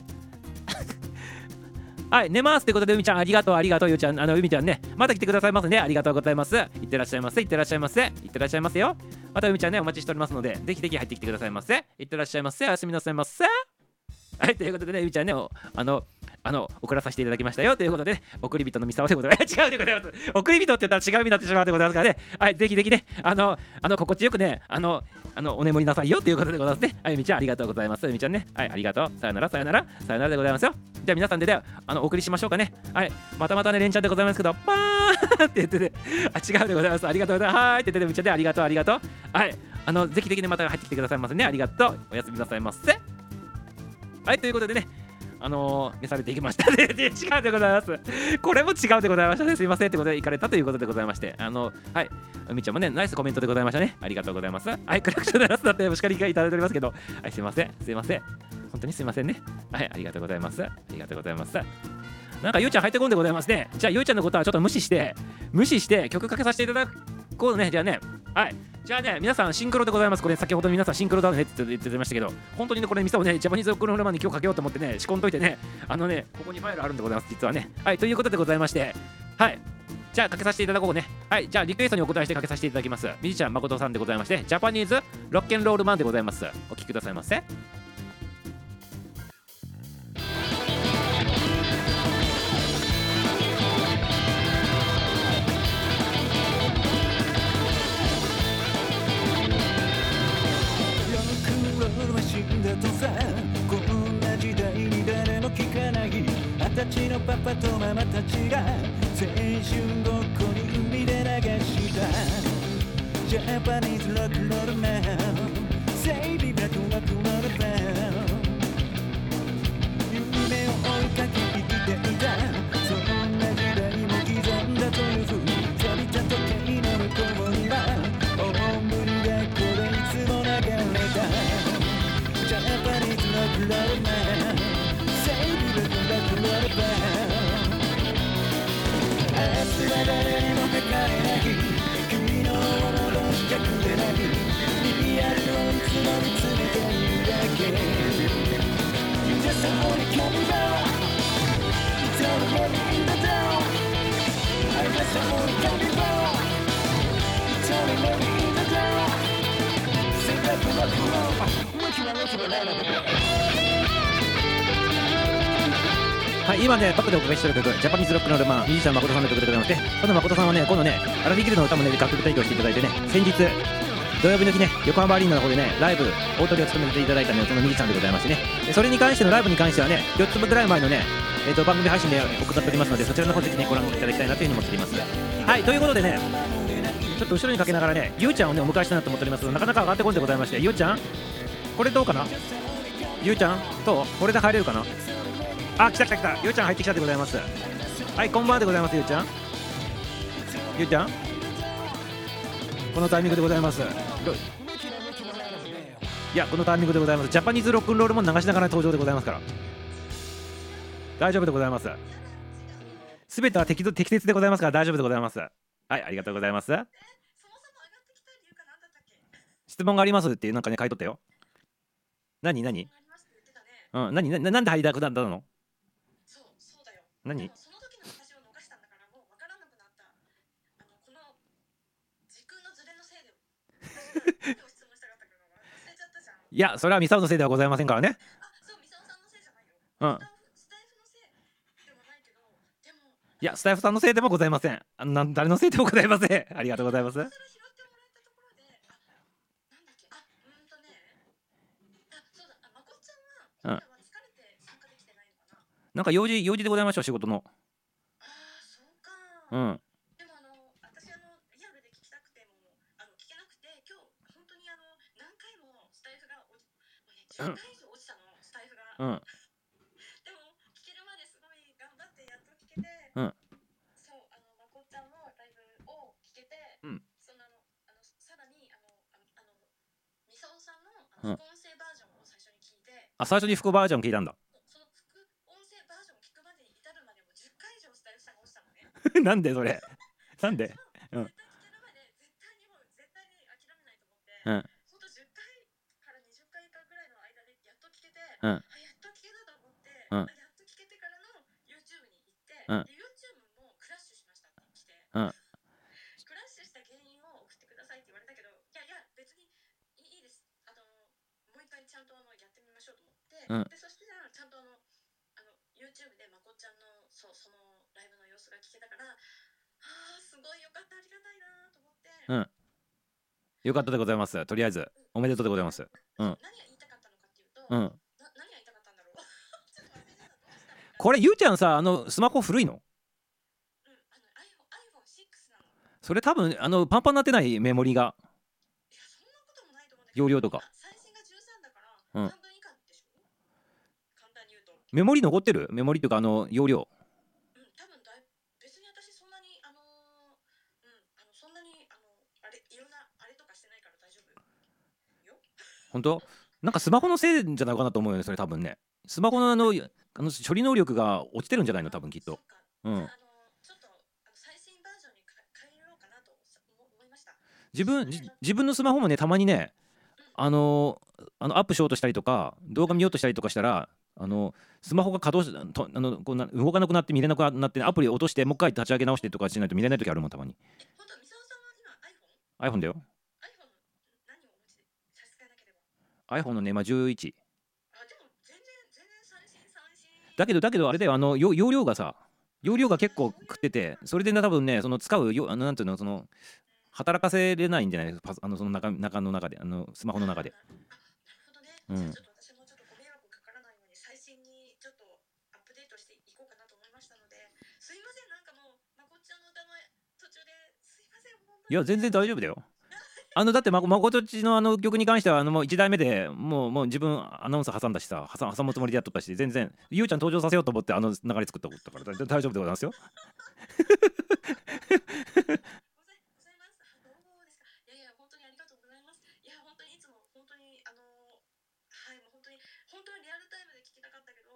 (laughs) はい、寝ますということで、海ちゃん、ありがとう、ありがとう、ゆうちゃん、あの、海ちゃんね、また来てくださいませね、ありがとうございます。いってらっしゃいませ、いってらっしゃいませ、いってらっしゃいませよ。また、海ちゃんね、お待ちしておりますので、ぜひぜひ入ってきてくださいませ。いってらっしゃいませ、おやすみなさいませ。はい、ということでね、ゆうちゃんね、あの、あの、送らさせていただきましたよということで、ね、送り人のミサオでございます。(laughs) 違うでございます。送り人って言ったら違うになってしまうでございますからね、はい、ぜひぜひね、あの、あの、心地よくね、あの、あの、お眠りなさいよということでございますね。はい、みちゃん、ありがとうございます。あゆみちゃんね、はい、ありがとう。さよなら、さよなら、さよならでございますよ。じゃあ皆さんでね、あの、お送りしましょうかね。はい、またまたね、連チャンでございますけど、パーン (laughs) って言ってて、あ、違うでございます。ありがとうございます。はいって言ってて、みちゃんでありがとう、ありがとう。はい、あの、ぜひぜひね、また入ってきてくださいませね。ありがとう。おやすみなさいませ。はい、ということでね、あの、召されていきましたね。(laughs) 違うでございます。これも違うでございましたね。すいません。ということで、行かれたということでございまして、あの、はい、みちゃんもね、ナイスコメントでございましたね。ありがとうございます。はい、クラクション鳴らすだってお叱りいただいておりますけど、はい、すいません。すいません。本当にすいませんね。はい、ありがとうございます。ありがとうございます。なんかゆうちゃん入ってこんでございますね。じゃあゆうちゃんのことはちょっと無視して、無視して曲かけさせていただくこうね。じゃあね、はい。じゃあね、皆さんシンクロでございます。これ先ほど皆さんシンクロだねって言ってましたけど、本当にね、これ店をね、ジャパニーズロックロールマンに今日かけようと思ってね、仕込んどいてね、あのね、ここにファイルあるんでございます、実はね。はい、ということでございまして、はい。じゃあかけさせていただこうね。はい、じゃあリクエストにお答えしてかけさせていただきます。ミジちゃん誠さんでございまして、ジャパニーズロッケンロールマンでございます。お聴きくださいませ。二十歳のパパとママたちが青春ごっこに海で流した。ジャパニーズロックロールマン。セイビブラックロックロールバン夢を追いかけ生きていたそんな時代も刻んだトリュフ錆びた時計の向こうには大盛りがこれいつも流れた Japanese rock roll man Say 誰にもかかれない君のものしかくれないリアルをいつも見つめているだけ You just only come back It's all money in the down I just only come back It's all money in the down Say that rock roll はい、今ね、パックでお伺いしてる曲、ジャパニーズロックのルマン、ミュージシャン誠さんの曲でございまして、この誠さんはね、今度ね、アラフィギルの歌もね、楽曲提供していただいてね、先日、土曜日の日ね、横浜アリーナの方でね、ライブ、大トリを務めていただいたのそのミュージシャンでございましてね、それに関してのライブに関してはね、4つぐらい前のね、えー、と番組配信で送っておりますので、そちらの方ぜひね、ご覧いただきたいなというふうに思っております。はい、ということでね、ちょっと後ろにかけながらね、ゆうちゃんをね、お迎えしたいなと思っております。なかなか上がってこんでございまして、ゆうちゃん、これどうかな？ゆうちゃんとこれで入れるかな？あ来た来た来た。ゆうちゃん入ってきたでございます。はいこんばんはでございますゆうちゃん。ゆうちゃん？このタイミングでございます。いやこのタイミングでございます。ジャパニーズロックンロールも流しながら登場でございますから。大丈夫でございます。すべては適度適切でございますから大丈夫でございます。はいありがとうございます。質問がありますってなんかね書いとったよ。何何？うん何ななんで入りたくなったの？何？その時の私を逃したんだからもう分からなくなった。あのこの時空のズレのせいで質問したかったかが忘れちゃった。じゃんいやそれはミサオのせいではございませんからね。あそうミサオさんのせいじゃないよ。うん。スタイフのせいでもないけどでもいやスタイフさんのせいでもございません。あのなん誰のせいでもございません。ありがとうございますそれ拾ってもらえたところであなんだっけあうーんとねあそうだあまこっちゃんはうん今は疲れて参加できてないのかななんか用事用事でございましょう仕事の。ああそうか。うん。でもあの私あのリアルで聞きたくてもあの聞けなくて今日本当にあの何回もスタイフが落ちもうね10回以上落ちたのスタイフが、うん。でも聞けるまですごい頑張ってやっと聞けて、うん。そうあのまこっちゃんのライブを聞けて、うん。そのあのあのさらにあのあのあのみさおさんのあのうん。副音声バージョンを最初に聞いて、あ最初に副バージョン聞いたんだ (laughs) なんでそれ？なんで？うん。絶対聞けるまで絶対にもう絶対に諦めないと思って、うん。ほんと10回から20回かぐらいの間でやっと聞けて、うん。あやっと聞けたと思って、うん。あやっと聞けてからの YouTube に行って、うん。で YouTube もクラッシュしましたって来て、うん。クラッシュした原因を送ってくださいって言われたけどいやいや別にいいいいです。あのもう一回ちゃんとあのやってみましょうと思って、うん。でそしてじゃあちゃんとあのあの YouTube でまこっちゃんのそうそのライブの様子が聞けたからあーすごいよかったありがたいなと思って、うん。よかったでございます。とりあえずおめでとうでございます。うん。何が言いたかったのかっていうと、うん。な何が言いたかったんだろう。(laughs) これゆうちゃんさあのスマホ古いの？うんあの iPhone, iPhone6 なの。それ多分あのパンパンになってないメモリが。いやそんなこともないと思うんだけど。容量とか。最新が13だから、うん。半分以下でしょ？簡単に言うと。メモリ残ってる？メモリっていうかあの容量うん多分だい別に私そんなにあのーうんあのそんなにあのあれいろんなあれとかしてないから大丈夫よ本当？なんかスマホのせいじゃないかなと思うよねそれ多分ね。スマホのあのあの処理能力が落ちてるんじゃないの？多分きっと。うん。じゃああのちょっとあの最新バージョンにか変えようかなとさ思思いました。自分じ自分のスマホもねたまにねあのあのアップしようとしたりとか動画見ようとしたりとかしたらあのスマホが稼働しとあのこうな動かなくなって見れなくなってアプリ落としてもう一回立ち上げ直してとかしないと見れない時あるもんたまに。iPhone だよ何をお持ちで差し支えなければ iPhone のね今11あでも全然全然最新最新だけどだけどあれだよあの容容量がさ容量が結構食っててそれでね多分ねその使うよあのなんていうのその働かせれないんじゃないパソあのその中中の中であのスマホの中で。あなるほどね、うん。じゃあちょっと私もちょっとご迷惑かからないように最新にちょっとアップデートしていこうかなと思いましたのですいませんなんかもうまこっちゃんの歌の途中ですいません本当に。いや全然大丈夫だよあのだってままことっちのあの曲に関してはあのもう1台目でもうもう自分アナウンサー挟んだしさ挟挟むつもりでやっとったし全然ゆうちゃん登場させようと思ってあの流れ作ったことだからだ大丈夫でございますよ。ますあですかいやいや本当にありがとうございますいや本当にいつも本当にあのはいもう本当に本当にリアルタイムで聞きたかったけど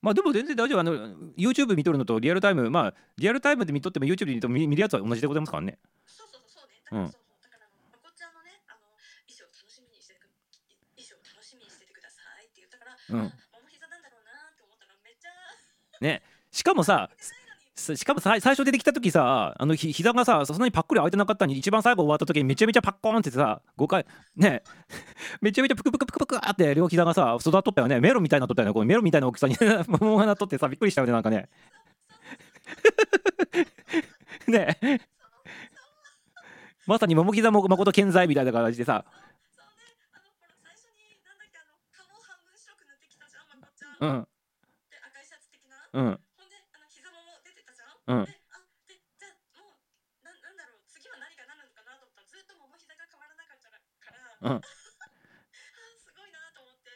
まあでも全然大丈夫。あの YouTube 見とるのとリアルタイムまあリアルタイムで見とっても YouTube で見と見見るやつは同じでございますからね。そうそうそうそうね。うんうん。ね。しかもさすしかもさ最初出てきた時さあのひ膝がさそんなにパックリ開いてなかったのに一番最後終わった時にめちゃめちゃパッコーンってさ5回ね。(laughs) めちゃめちゃプクプクプクプクって両膝がさ育っとったよね。メロンみたいになっとったよね。こうメロンみたいな大きさに (laughs) 桃がなっとってさびっくりしたよねなんかね。(laughs) ね。まさに桃膝も誠健在みたいな感じでさうん。で赤いシャツ的な、うん。ほんであの膝もも出てたじゃん、うん。であでじゃあもうなんなんだろう次は何がなるのかなと思ったらずっと桃膝が変わらなかったから、うん。あ (laughs) すごいなと思って。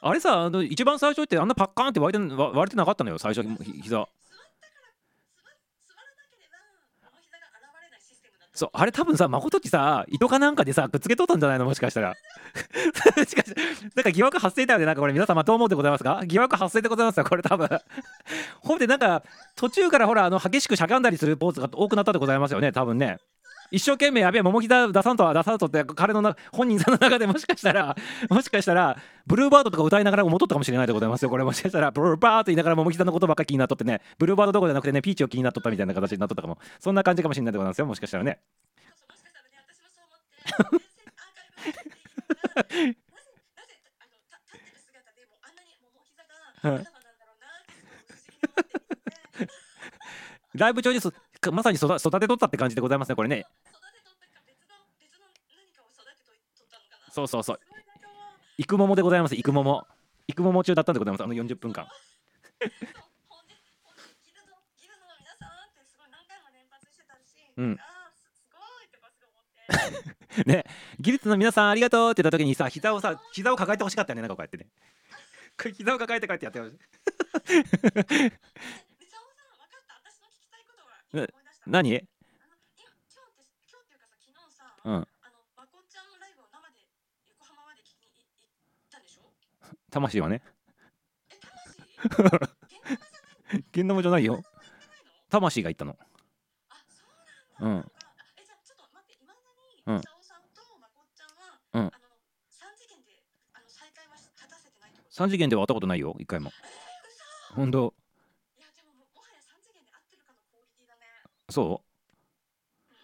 あれさあの一番最初ってあんなパッカーンって割れてわ割れてなかったのよ最初ひ膝座ったから座座らなければ桃膝が現れないシステムだったそうあれ多分さ誠っちさ糸かなんかでさくっつけとったんじゃないの？もしかしたら。(laughs) しかしなんか疑惑発生だよね。なんかこれ皆様どう思うでございますか？疑惑発生でございますよこれ多分。(laughs) ほんでなんか途中からほらあの激しくしゃがんだりするポーズが多くなったでございますよね多分ね。一生懸命やべえ桃膝出さんとは出さんとって彼のな本人さんの中でもしかしたらもしかしたらブルーバードとか歌いながら思っとったかもしれないでございますよ。これもしかしたらブルーバードと言いながら桃膝のことばっかり気になっとってね。ブルーバードどころじゃなくてねピーチを気になっとったみたいな形になっとったかも。そんな感じかもしれないでございますよもしかしたらね。ライブ中にそまさに育育てとったって感じでございますねこれね。そうそうそう。育桃でございます。育桃育桃中だったんでございますあの40分間。そう。ほんでほんでギルドギルドの皆さんありがとうって言った時にさ膝をさ膝を抱えてほしかったよねなんかこうやってね。膝を抱えてこうやってやってほしいで三沢さん分かった私の聞きたいことが今思い出した何うかさ昨日さ、うん。あのまこっちゃんのライブを生で横浜まで聞きにい行ったでしょ？(laughs) 魂はね。え魂？(laughs) 現生じゃない現生じゃないよ。魂が言ったの。あそうなんだ、うん。えじゃあちょっと待っていまだにうん。三沢さんとまこっちゃんは、うん。あの三次元であの再会はし立たせてないってこと？3次元では会ったことないよ一回も。えー、そう？ん。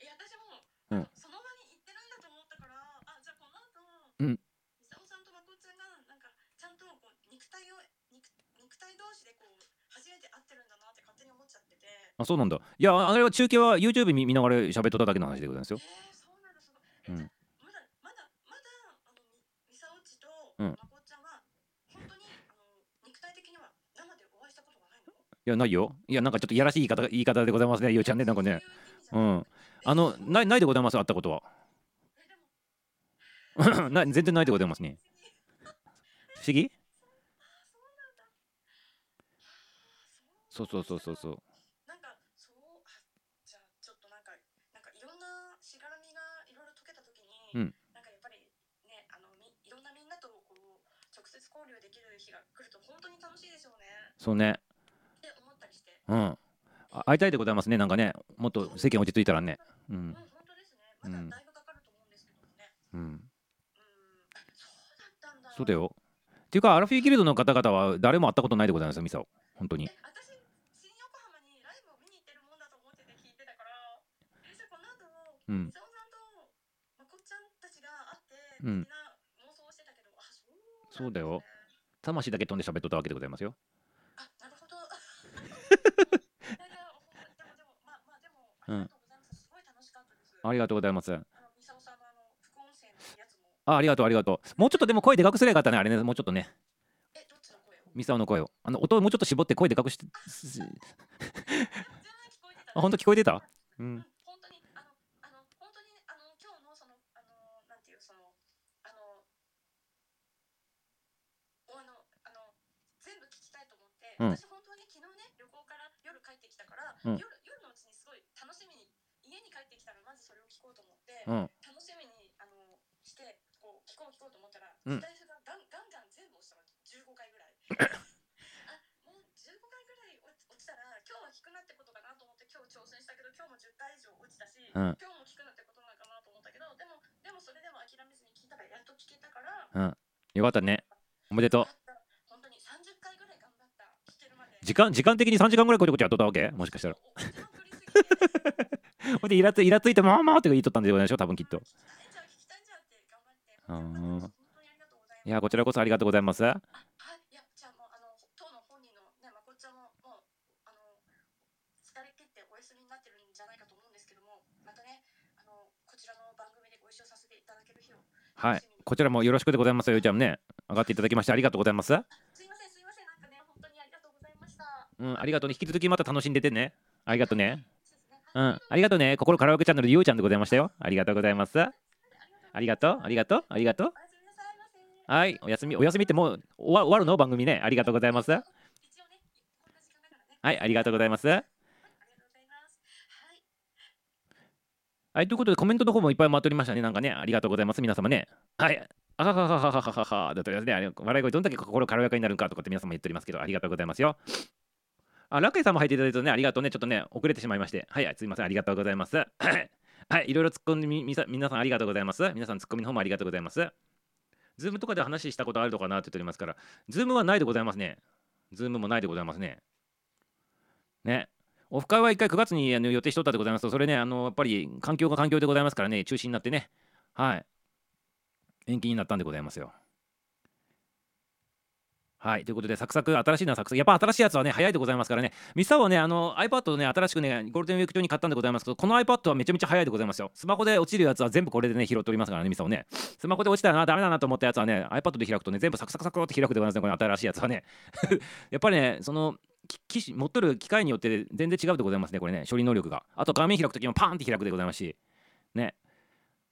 いや私も、うん。その場に行ってるんだと思ったからあじゃあこの後うん。ミサオさんとまこっちゃんがなんかちゃんとこう肉体を肉肉体同士でこう初めて会ってるんだなって勝手に思っちゃってて。えうあそうなんだ。いやあれは中継は YouTube 見見ながら喋っとっただけの話でございますよ。ー、そうなんだすごいえ、うん。まだまだまだあのみミサオっちとうんまこっちゃんは本当にあの肉体的には生でお会いしたことがないやないよ。いやなんかちょっといやらしい言い方言い方でございますね。ゆうちゃんねなんかね。そういう意味じゃなくてあのないないでございます会ったことは。(laughs) な全然ないでございますね。不思議？そうそうそうそうそう。なんかそうあじゃあちょっとなんかなんかいろんなしがらみがいろいろ解けた時に、うん。なんかやっぱりねあのみいろんなみんなとこう直接交流できる日が来ると本当に楽しいでしょうね。そうね。うん。あ会いたいでございますね。なんかねもっと世間落ち着いたらね。ううん。ん本当ですね。まだうん。だいぶかかると思うんですけどもね。うん。うん、そうだ。よ。っていうかアラフィーギルドの方々は誰も会ったことないでございますよミサオ。本当に。え、私新横浜にライブを見に行ってるもんだと思ってて聞いてたから、えじゃあこの後、うん。さんとまこっちゃんたちが会って、うん。みんな妄想してたけど、あ、そうなんそうだよ。ね魂だけ飛んで喋っとったわけでございますよあ、なるほど。いやいやほんまでもでもまあまあでもありがとうございます。すごい楽しかったです。ありがとうございますあありがとうありがとうもうちょっとでも声でかくすればよかったねあれねもうちょっとねえ、どっちの声を？ミサオの声をあの音をもうちょっと絞って声でかくして。(laughs) あ本当聞こえてた？ううんん、本当にあのあの本当にあの今日のそのあのなんていうそのあのおあのあの全部聞きたいと思って、うん私本当に昨日ね旅行から夜帰ってきたから、うん夜楽しみにあのしてこう聞こう聞こうと思ったら、うん。スタイフがガンガンガン全部押したの。15回ぐらい。(laughs) あもう15回ぐらい落ちたら今日は聞くなってことかなと思って今日挑戦したけど今日も10回以上落ちたし、うん。今日も聞くなってことなのかなと思ったけどでもでもそれでも諦めずに聞いたらやっと聞けたからよかったね。おめでとう。本当に30回ぐらい頑張った。聞けるまで。時間時間的に3時間ぐらいこちょこちょやっとったわけもしかしたら (laughs) ほんでイラつイラついてまあまあって言っとったんでございましょう多分きっと。うん。いやこちらこそありがとうございます。あはい、いや、じゃあもう、あの、当の本人のね、まこっちゃんも、もう、あの、疲れ切ってお休みになってるんじゃないかと思うんですけども、またね、あの、こちらの番組でご一緒させていただける日を。はい。楽しみに。こちらもよろしくでございますよ。ゆうちゃんね上がっていただきましてありがとうございます。すいません、すいません、なんかね、本当にありがとうございました。うんありがとうね。引き続きまた楽しんでてね。ありがとうね。そう。ん。ありがとうね。心カラオケチャンネルゆうちゃんでございましたよ。ありがとうございます。ありがとう。ありがとう。ありがとう。おやすみなさいませ。はい。お休みお休みってもう終わ終わるの？番組ね。ありがとうございます。は、い。ありがとうございます。はい。ということでコメントの方もいっぱい回っておりましたね。なんかね。ありがとうございます。皆様ね。はい。あはははははははだとですねあれ笑い声どんだけ心軽やかになるんかとかって皆様言っておりますけどありがとうございますよあ、ラックイさんも入っていただいてね、ありがとうね。ちょっとね、遅れてしまいまして。はい、すいません、ありがとうございます。(coughs) はい、いろいろ突っ込んでみ、みさ皆さんありがとうございます。皆さん突っ込みの方もありがとうございます。ズームとかで話したことあるのかなって言っておりますから、ズームはないでございますね。ズームもないでございますね。ね。オフ会は1回9月にあの予定しとったでございますと、それね、あのやっぱり環境が環境でございますからね、中止になってね、はい、延期になったんでございますよ。はい。ということで、サクサク、新しいのはサクサク。やっぱ新しいやつはね、早いでございますからね。ミサはね、あの iPad をね、新しくね、ゴールデンウィーク中に買ったんでございますけど、この iPad はめちゃめちゃ早いでございますよ。スマホで落ちるやつは全部これでね、拾っておりますからね、ミサをね。スマホで落ちたらな、ダメだなと思ったやつはね、iPad で開くとね、全部サクサクサクって開くでございますね、この新しいやつはね。(laughs) やっぱりね、その、機持っとる機械によって全然違うでございますね、これね、処理能力が。あと画面開くときもパーンって開くでございますし、ね。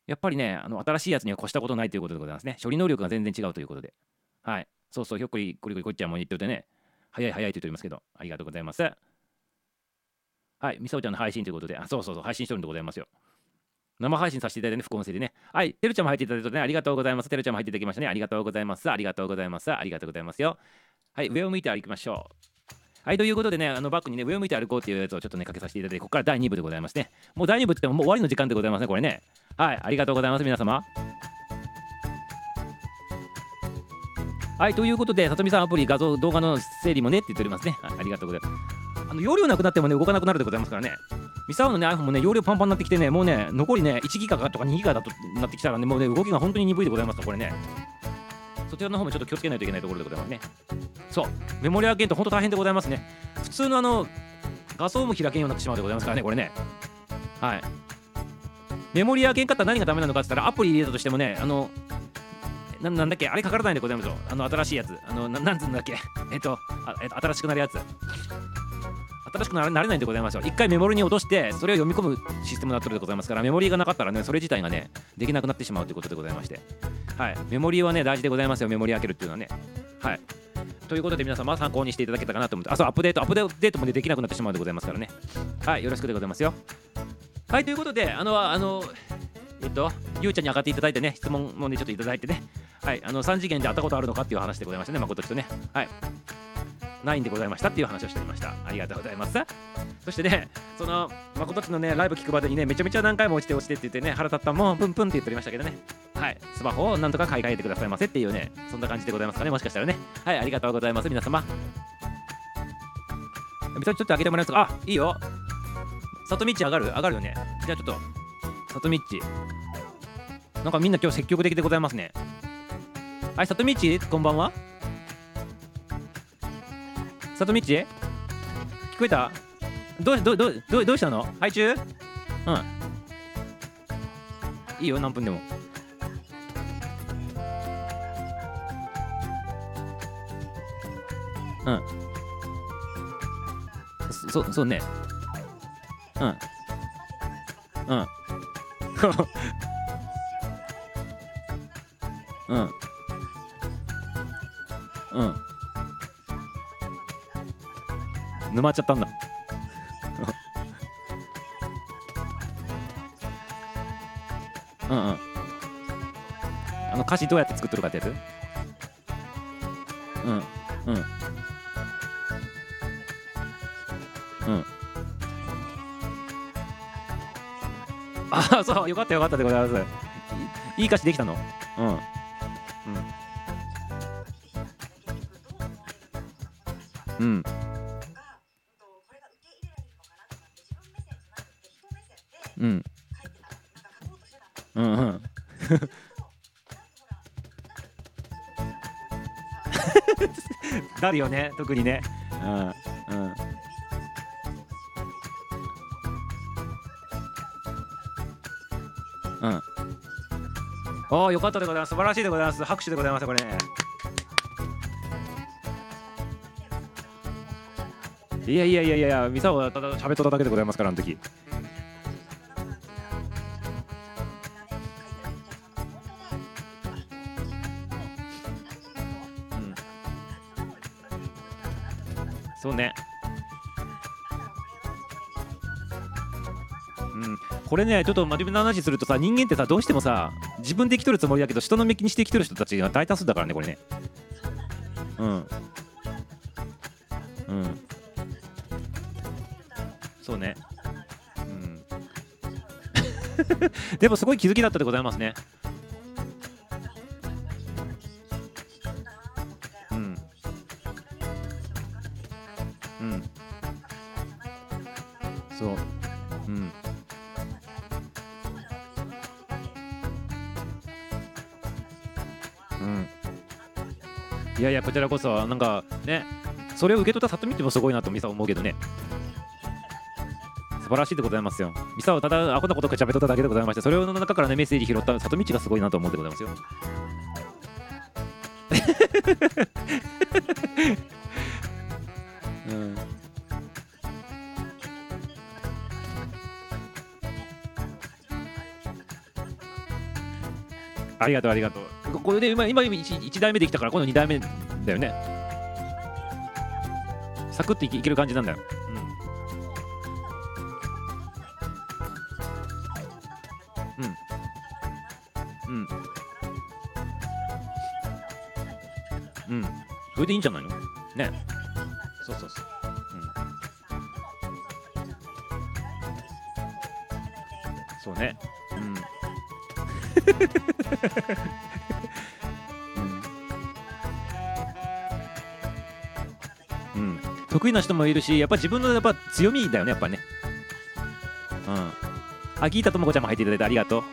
やっぱりね、あの新しいやつには越したことないということでございますね。処理能力が全然違うということで。はい。そうそう、ひょっこりこりこりこっちゃんも言っててね、早い早いと言っておりますけど、ありがとうございます。はい、みさおちゃんの配信ということで、あ、そうそうそう、配信してるんでございますよ。生配信させていただいてね、副音声でね。はい、てるちゃんも入っていただいてね、ありがとうございます。てるちゃんも入っていただきましたね。ありがとうございます。ありがとうございます。ありがとうございますよ。はい、上を向いて歩きましょう。はい、ということでね、あのバックにね、上を向いて歩こうっていうやつをちょっとね、かけさせていただいて、ここから第2部でございますね。もう第2部って言ってももう終わりの時間でございますね、これね。はい、ありがとうございます、皆様。はい、ということで、さとみさんアプリ、画像、動画の整理もねって言っておりますね。ありがとうございます。あの容量なくなってもね、動かなくなるでございますからね。ミサオのね、iPhone もね、容量パンパンになってきてね、もうね、残りね、1ギガとか2ギガだとなってきたらね、もうね、動きが本当に鈍いでございますとこれね。そちらの方もちょっと気をつけないといけないところでございますね。そう、メモリアゲント、本当大変でございますね。普通のあの、画像も開けんようになってしまうでございますからね、これね。はい。メモリアゲンかったら何がダメなのかって言ったら、アプリ入れたとしてもね、あの、ななんだっけ？あれかからないんでございますよ。あの新しいやつ。あの、ななんつうんだっけ？えっと、あえっと、新しくなるやつ。新しくなれないんでございますよ。一回メモリに落として、それを読み込むシステムになってるでございますから、メモリがなかったらね、それ自体がね、できなくなってしまうということでございまして。はい。メモリはね、大事でございますよ。メモリ開けるっていうのはね。はい。ということで皆様参考にしていただけたかなと思って、あ、そう、アップデート、アップデートも、ね、できなくなってしまうでございますからね。はい、よろしくでございますよ。はい、ということで、あの、あの、えっと、ゆうちゃんに上がっていただいてね、質問もね、ちょっといただいてね、はい、あの3次元で会ったことあるのかっていう話でございましたね、誠とね。はい。ないんでございましたっていう話をしておりました。ありがとうございます。そしてね、その誠っちのね、ライブ聞くまでにね、めちゃめちゃ何回も落ちて落ちてって言ってね、腹立ったもん、プンプンって言っておりましたけどね。はい、スマホをなんとか買い替えてくださいませっていうね、そんな感じでございますかね、もしかしたらね。はい、ありがとうございます、皆様。みさちょっと開けてもらえますか？あ、いいよ。さとみっち上がる？上がるよね。じゃあちょっと、さとみっち。なんかみんな今日積極的でございますね。はい、さとみっち、こんばんは。さとみっち？聞こえた？どうどどどうどうしたの？配中？うん。いいよ、何分でも。うん。そそうね。うん。うん。うん。うん。沼っちゃったんだ。うんうん。あの歌詞どうやって作っとるかってやつ？うん。うん。ああ、そう、よかったよかったでございます。いいい歌詞できたの？うん。うん。うん。が、うんと、これが受け入れられるのかおお、よかったでございます。素晴らしいでございます。拍手でございます。これね。いやいやいやいや、ミサオはただ喋っとっただけでございますから、あの時。これねちょっと真面目な話するとさ人間ってさどうしてもさ自分で生きとるつもりだけど人の目気にして生きとる人たちが大多数だからねこれね。うん。うん。そうね。うん。(laughs) でもすごい気づきだったでございますねいやいやこちらこそなんかねそれを受け取った里見ってもすごいなとミサは思うけどね。素晴らしいでございますよ。ミサはただアホなことか喋っとっただけでございましてそれの中からねメッセージ拾った里道がすごいなと思うでございますよ。(laughs) うん。ありがとうありがとう。これで今今 1, 代目できたから今度2代目。だよね。サクッといける感じなんだよ、うん、うん。うん。うんそれでいいんじゃないの？ね。そうそうそう。うん。そうね。うんうん、(laughs) 得意な人もいるしやっぱ自分のやっぱ強みだよねやっぱね。うん。あギータともこちゃんも入っていただいてありがとう。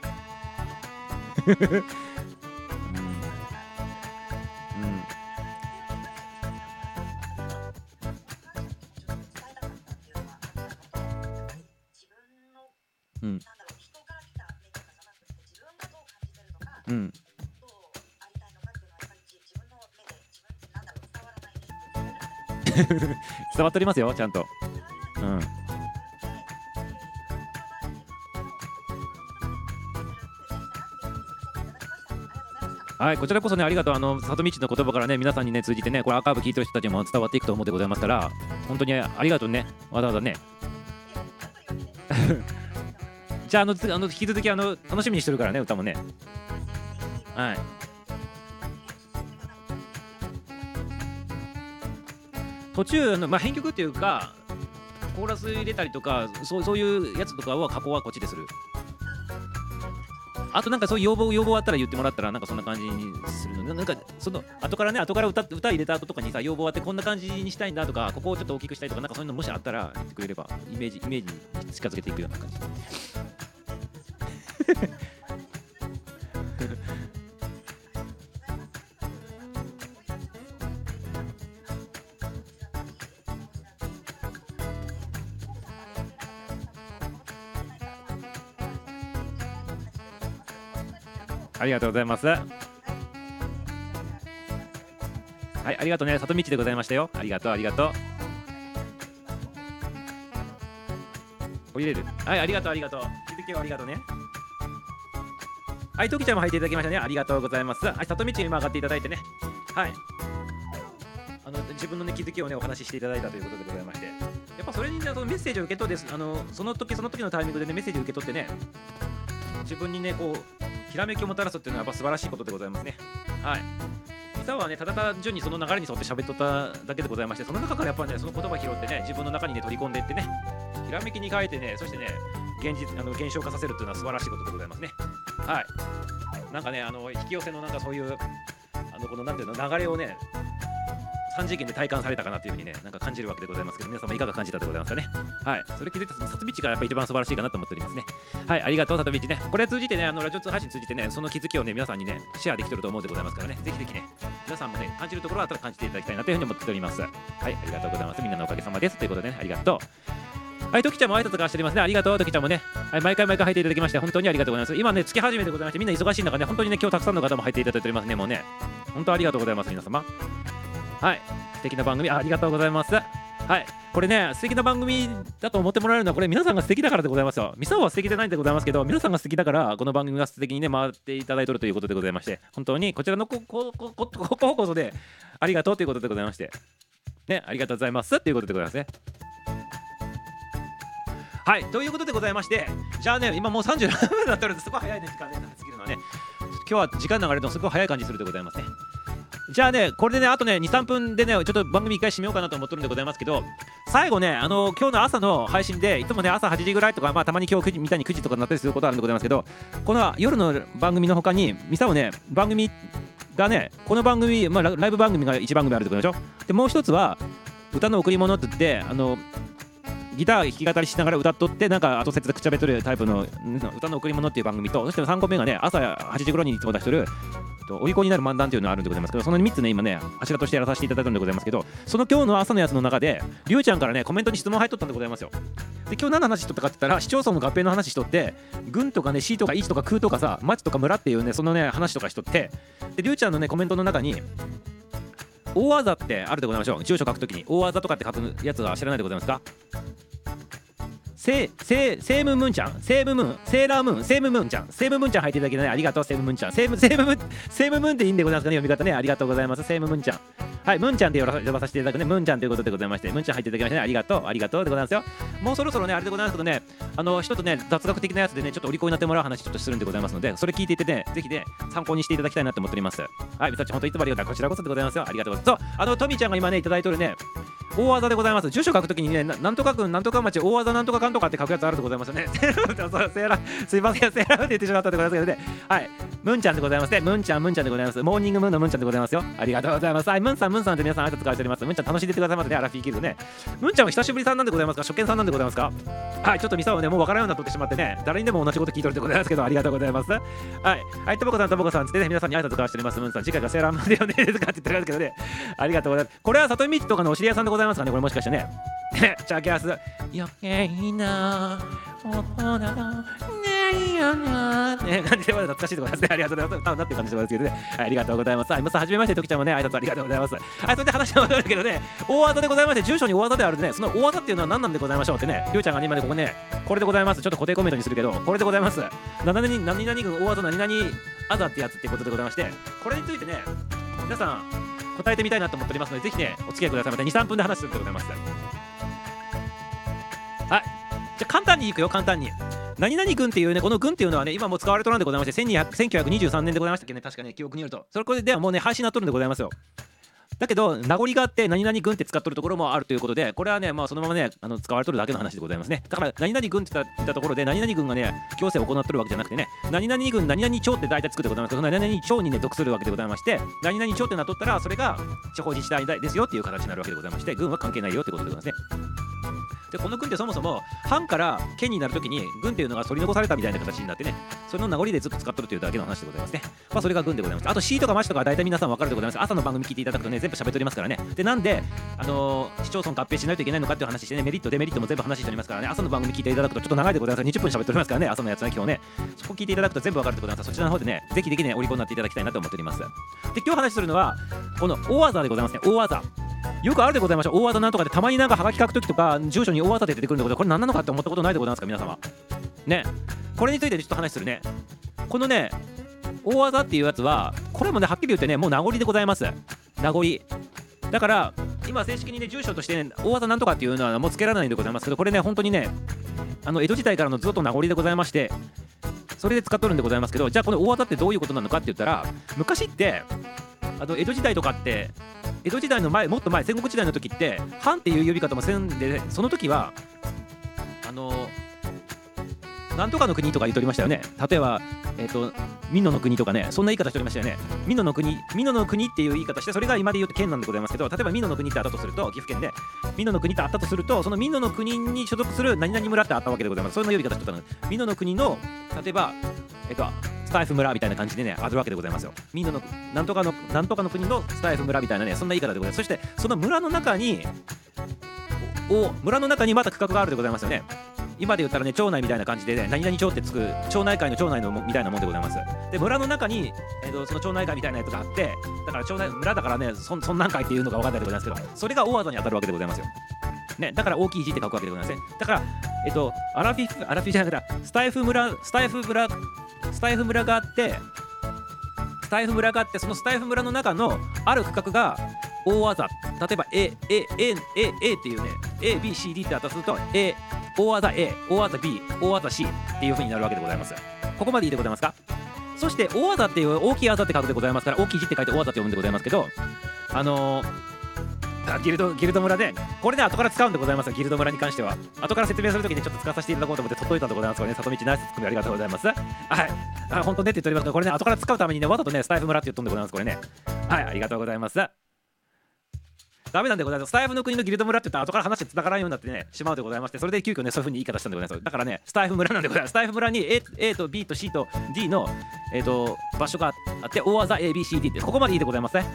っておりますよちゃんとうんはい、こちらこそね、ありがとう。あの、里道の言葉からね、皆さんにね、通じてね、これアーカイブ聞いてる人たちも伝わっていくと思うでございますから、本当にありがとうね、わざわざね。(laughs) じゃあ、あの、あの引き続き、あの、楽しみにしてるからね、歌もね。はい。途中、のまあ、編曲っていうか、コーラス入れたりとか、そうそういうやつとかは加工はこっちでする。あとなんかそういう要望要望あったら言ってもらったらなんかそんな感じにするのななんかその後からね後から歌歌入れた後とかにさ要望あってこんな感じにしたいんだとかここをちょっと大きくしたいとかなんかそういうのもしあったら言ってくれればイメージイメージに近づけていくような感じありがとうございますはいありがとうね里道でございましたよありがとうありがとう降りれるはいありがとうありがとう気づきをありがとうねはい、ときちゃんも入っていただきましたね。ありがとうございます。はい、里道に今上がっていただいてね。はい。あの自分の、ね、気づきをね、お話ししていただいたということでございまして。やっぱそれにね、そのメッセージを受け取って、あのその時その時のタイミングでね、メッセージを受け取ってね、自分にね、こう、ひらめきをもたらすっていうのはやっぱ素晴らしいことでございますね。はい。歌はね、ただ単純にその流れに沿って喋っとっただけでございまして、その中からやっぱね、その言葉拾ってね、自分の中にね、取り込んでいってね、ひらめきに変えてね、そしてね、現実あの現象化させるっていうのは素晴らしいことでございますね。はい。なんかね、あの引き寄せのなんかそういう、あのこのなんていうの、流れをね、3次元で体感されたかなというふうにね、なんか感じるわけでございますけど、皆様いかが感じたでございますかね。はい。それ気づいたその里道がやっぱり一番素晴らしいかなと思っておりますね。はい。ありがとう、里道ね。これ通じてね、あのラジオ通配信通じてね、その気づきをね、皆さんにね、シェアできてると思うでございますからね、ぜひぜひね、皆さんもね、感じるところはたら感じていただきたいなというふうに思っております。はい。ありがとうございます。みんなのおかげさまです。ということでね、ありがとう。はい、トキちゃんも挨拶がしておりますね。ありがとう、トキちゃんもね。はい、毎回毎回入っていただきまして、本当にありがとうございます。今ね、月始めでございまして、みんな忙しい中ね、本当にね、今日たくさんの方も入っていただいておりますね、もうね。本当ありがとうございます、皆様。はい、素敵な番組、ありがとうございます。はい、これね、素敵な番組だと思ってもらえるのは、これ皆さんが素敵だからでございますよ。ミサオは素敵じゃないんでございますけど、皆さんが素敵だから、この番組が素敵にね、回っていただいているということでございまして、本当にこちらのこここここここそで、ありがとうということでございまして、ね、ありがとうございます。ということでございますね。はい。ということでございましてじゃあね今もう37分になってるんですごい早いね時間ね過ぎるのはね今日は時間流れるのすごい早い感じするでございますね。じゃあねこれでねあとね23分でねちょっと番組一回締めようかなと思ってるんでございますけど最後ねあの今日の朝の配信でいつもね朝8時ぐらいとかまあたまに今日9時みたいに9時とかになったりすることあるんでございますけどこの夜の番組の他にミサをね番組がねこの番組、まあ、ラライブ番組が1番組あるってことでしょ？でもう一つは歌の贈り物って言ってあのギター弾き語りしながら歌っとってなんか後説でくちゃべとるタイプの歌の贈り物っていう番組とそして3個目がね朝8時頃にいつも出してるとお利口になる漫談っていうのがあるんでございますけどその3つね今ね柱としてやらさせていただくんでございますけどその今日の朝のやつの中でりゅうちゃんからねコメントに質問入っとったんでございますよで今日何の話しとったかって言ったら市町村の合併の話しとって軍とかね市とか市とか空とかさ町とか村っていうねそのね話とかしとってでりゅうちゃんのねコメントの中に大技ってあるでございましょう。住所書くときに大技とかって書くやつは知らないでございますか？セセセームムーンちゃん？セームムーン？セーラームーン？セームムーンちゃん？セームムーンちゃん入っていただきね。ありがとうセームムーンちゃん。セーム (laughs) セームムーンセームムーンっていいんでございますかね読み方ね。ありがとうございます。セームムーンちゃん。はいムーンちゃんって呼ば呼ばさせていただくね。ムーンちゃんということでございましてムーンちゃん入っていただきましてねありがとう。ありがとう。でございますよ。もうそろそろねあれでございますけどね。あの一つね雑学的なやつでねちょっとお利口になってもらう話ちょっとするんでございますのでそれ聞いていてねぜひね参考にしていただきたいなと思っております。はいみさち本当いつもありがとう。こちらこそでございますよ。ありがとうございます。そうあのトミーちゃんが今ねいただいてるね大技でございます。住所書くときにねななんとかくんなんとか町大技なんとかかんとかって書くやつあるでございますよね。(laughs) セーラーセーラーすいませんセーラーって言ってしまったでございますけどね。はい。ムンちゃんでございますね。ムンちゃんムンちゃんでございます。モーニングムーンのムンちゃんでございますよ。ありがとうございます。はい。ムンさんムンさんって皆さん挨拶書いております。ムンちゃん楽しんでてくださいますね。アラフィーキルね。ムンちゃんは久しぶりさんなんでございますか？初見さんなんでございますか？はい。ちょっとミサをねもうわからんようになってしまってね。誰にでも同じこと聞いとるでございますけどありがとうございます。はい。はい。とぼこさんとぼこさんつってね皆さんに挨拶交わしております。ムンさん次回がセーラームーンだよね。ですかって言ってるんですけどね。ありがとうございます。これは里見とかのお知り合いさんでございますかね？これもしかしてね。チャーキャス余計な。ものないよな。ね感じでまだ懐かしいでございますねありがとうございます。歌うなって感じでございますけどね、はい、ありがとうございます。はいムさはじめましてときちゃんもね挨拶ありがとうございます。はいそれで話は戻るけどね大技でございまして住所に大技であるでね。その大技っていうのは何なんでございましょうってねりゅうちゃんがね今ねここねこれでございます。ちょっと固定コメントにするけどこれでございます。何々何々軍大技何々あざってやつってことでございましてこれについてね皆さん答えてみたいなと思っておりますのでぜひねお付き合いください。また23分で話するんでございます。はい。じゃ簡単にいくよ簡単に。何々軍っていうねこの軍っていうのはね今もう使われとるんでございまして1923年でございましたっけね確かね記憶によると。それこれではもうね廃止になっとるんでございますよ。だけど名残があって何々軍って使っとるところもあるということでこれはねまあそのままねあの使われとるだけの話でございますね。だから何々軍って言った言ったところで何々軍がね強制を行ってるわけじゃなくてね何々軍何々町って大体作ってございますけど何々町にね属するわけでございまして何々町ってなっとったらそれが地方自治体ですよっていう形になるわけでございまして軍は関係ないよってことでございますね。でこの軍ってそもそも藩から県になるときに軍っていうのが取り残されたみたいな形になってねそれの名残でずっと使っとるというだけの話でございますね。まあそれが軍でございます。あと市とか町とかは大体皆さん分かるでございます。朝の番組聞いていただくとね全部喋っておりますからね。でなんであのー市町村合併しないといけないのかっていう話してねメリットデメリットも全部話しておりますからね。朝の番組聞いていただくとちょっと長いでございます。20分喋っておりますからね朝のやつね今日ね。そこ聞いていただくと全部分かるでございますそちらの方でねぜひぜひねお利口になっていただきたいなと思っております。で今日話するのはこの大技でございますね。大技。よくあるでございましょう。大技なんとかでたまになんかハガキ書くときとか住所に大技で出てくるんだけどこれ何なのかって思ったことないでございますか皆様。ね。これについてちょっと話するね。このね大技っていうやつはこれもねはっきり言ってねもう名残でございます。名残。だから今正式にね住所として、ね、大技なんとかっていうのはもうつけられないんでございますけどこれね本当にねあの江戸時代からのずっと名残でございましてそれで使っとるんでございますけどじゃあこの大技ってどういうことなのかって言ったら昔ってあの江戸時代とかって江戸時代の前もっと前戦国時代の時って藩っていう呼び方もせんでその時はあのなんとかの国とか言っておりましたよね。例えばえっ、と美濃の国とかねそんな言い方しておりましたよね。美濃の国美濃の国っていう言い方してそれが今で言うと県なんでございますけど例えば美濃の国ってあったとすると岐阜県で美濃の国ってあったとするとその美濃の国に所属する何々村ってあったわけでございます。そんな呼び方してたの。美濃の国の例えばえっ、とスタイフ村みたいな感じでねあるわけでございますよ。みんなのなんとかのなんとかの国のスタイフ村みたいなねそんな言い方でございます。そしてその村の中にお村の中にまた区画があるでございますよね今で言ったらね町内みたいな感じでね何々町ってつく町内会の町内のみたいなもんでございますで村の中に、えー、とその町内会みたいなやつがあってだから町内村だからねそんそんなん会っていうのが分かんないでございますけどそれが大技に当たるわけでございますよね、だから大きい字って書くわけでございますね。だから、えっと、アラフィフ、アラフィフじゃなくて、スタイフ村、スタイフ村、スタイフ村があって、スタイフ村があって、そのスタイフ村の中のある区画が大技。例えば、A、A、A、A、A っていうね、A、B、C、D ってあたると、A、大技 A 大技 B 大技 C っていう風になるわけでございます。ここまでいいでございますか？そして大技っていう大きい技って書くでございますから大きい字って書いて大技って読むんでございますけどあのーギルドギルド村でこれね後から使うんでございますギルド村に関しては。後から説明するときにちょっと使わさせていただこうと思って取っといたんでございますこれね里道ナイスツッコミありがとうございます。はい。あ本当ねって言っておりますけどこれね後から使うためにねわざとねスタイフ村って言っとんでございますこれね。はいありがとうございます。ダメなんでございますスタイフの国のギルド村って言ったら後から話して繋がらんようになってねしまうでございましてそれで急遽ねそういう風に言い方したんでございますだからねスタイフ村なんでございますスタイフ村に A, A と B と C と D の、えー、と場所があって大技 ABCD ってここまでいいでございますね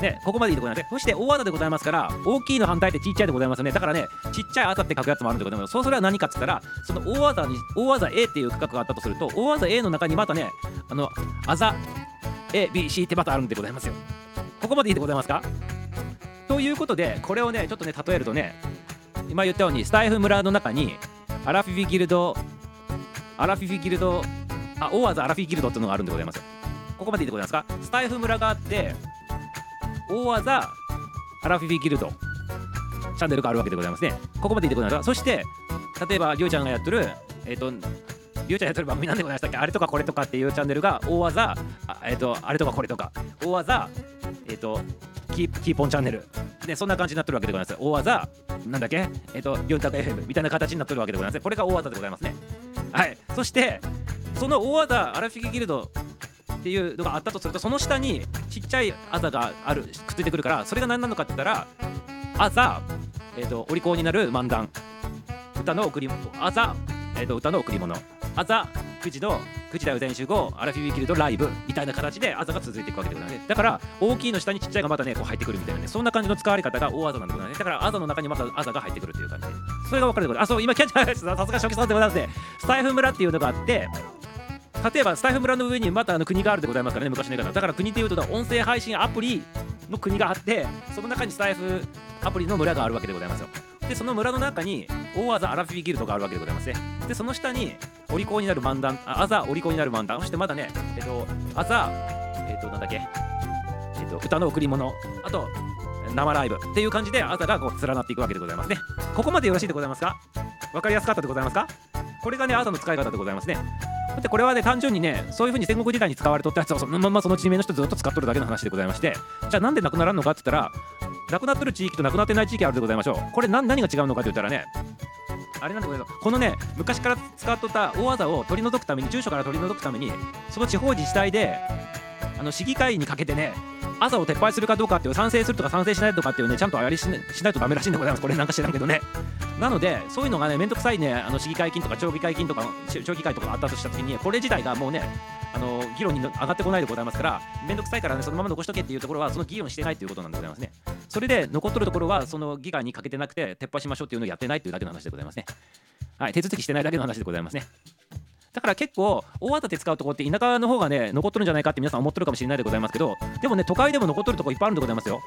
ね、ここまでいいでございますね。そして大技でございますから、大きいの反対ってちっちゃいでございますね。だからね、ちっちゃいあざって書くやつもあるんでございます。そうそれは何かって言ったら、その大技に、大技 A っていう区画があったとすると、大技 A の中にまたね、あの、あざ A、B、C ってまたあるんでございますよ。ここまでいいでございますか？ということで、これをね、ちょっとね、例えるとね、今言ったように、スタイフ村の中に、アラフィフィギルド、アラフィフィギルド、あ、大技アラフィギルドっていうのがあるんでございます。ここまでいいでございますか？スタイフ村があって、大技アラフィフィギルドチャンネルがあるわけでございますね。ここまでいいでございますかそして、例えば、りょうちゃんがやってる、えっ、と、りょうちゃんやってる番組なんでございましたっけ？あれとかこれとかっていうチャンネルが大技、えっ、と、あれとかこれとか、大技、えっ、と、キーキーポンチャンネル。で、そんな感じになってるわけでございます。大技、なんだっけ？えっ、と、4択 FM みたいな形になってるわけでございます。これが大技でございますね。はい。そして、その大技アラフィフギルドっていうのがあったとするとその下にちっちゃいあざがあるくっついてくるからそれが何なのかって言ったらあざ、えー、とお利口になる漫談歌の贈り物あざ、えー、と歌の贈り物あざ9時の9時だよ全集合アラフィビキルドライブみたいな形であざが続いていくわけでございますね。だから大きいの下にちっちゃいがまたねこう入ってくるみたいなねそんな感じの使われ方が大あざなんでございますね。だからあざの中にまたあざが入ってくるっていう感じ。それが分かるでございます。あそう今キャッチャーさすが初期さんでございますね。スタイフ村っていうのがあって例えばスタイフ村の上にまたあの国があるでございますからね昔の言い方。だから国っていうと音声配信アプリの国があってその中にスタイフアプリの村があるわけでございますよ。でその村の中に大技アラフィフギルドがあるわけでございますね。でその下にお利口になる漫談ああざお利口になる漫談。そしてまだねえっとあざえっとなんだっけえっと歌の贈り物。あと生ライブ。っていう感じであざがこう連なっていくわけでございますね。ここまでよろしいでございますか？わかりやすかったでございますか？これがね朝の使い方でございますね。だってこれはね単純にねそういう風に戦国時代に使われとったやつをそのままその地名の人ずっと使っとるだけの話でございまして。じゃあなんでなくならんのかって言ったらなくなってる地域となくなってない地域あるでございましょう。これ何が違うのかって言ったらねあれなんでございます。このね昔から使っとった大技を取り除くために住所から取り除くためにその地方自治体であの市議会にかけてね朝を撤廃するかどうかっていう賛成するとか賛成しないとかっていうねちゃんとやりし,、ね、しないとダメらしいんでございます。これなんか知らんけどね。なのでそういうのがねめんどくさいねあの市議会金とか町議会金とか町議会とかあったとした時にこれ自体がもうねあの議論に上がってこないでございますからめんどくさいからねそのまま残しとけっていうところはその議論してないということなんでございますね。それで残っとるところはその議会にかけてなくて撤廃しましょうっていうのをやってないっていうだけの話でございますね。はい手続きしてないだけの話でございますね。だから結構大型で使うところって田舎の方がね残っとるんじゃないかって皆さん思ってるかもしれないでございますけどでもね都会でも残っとるところいっぱいあるんでございますよ。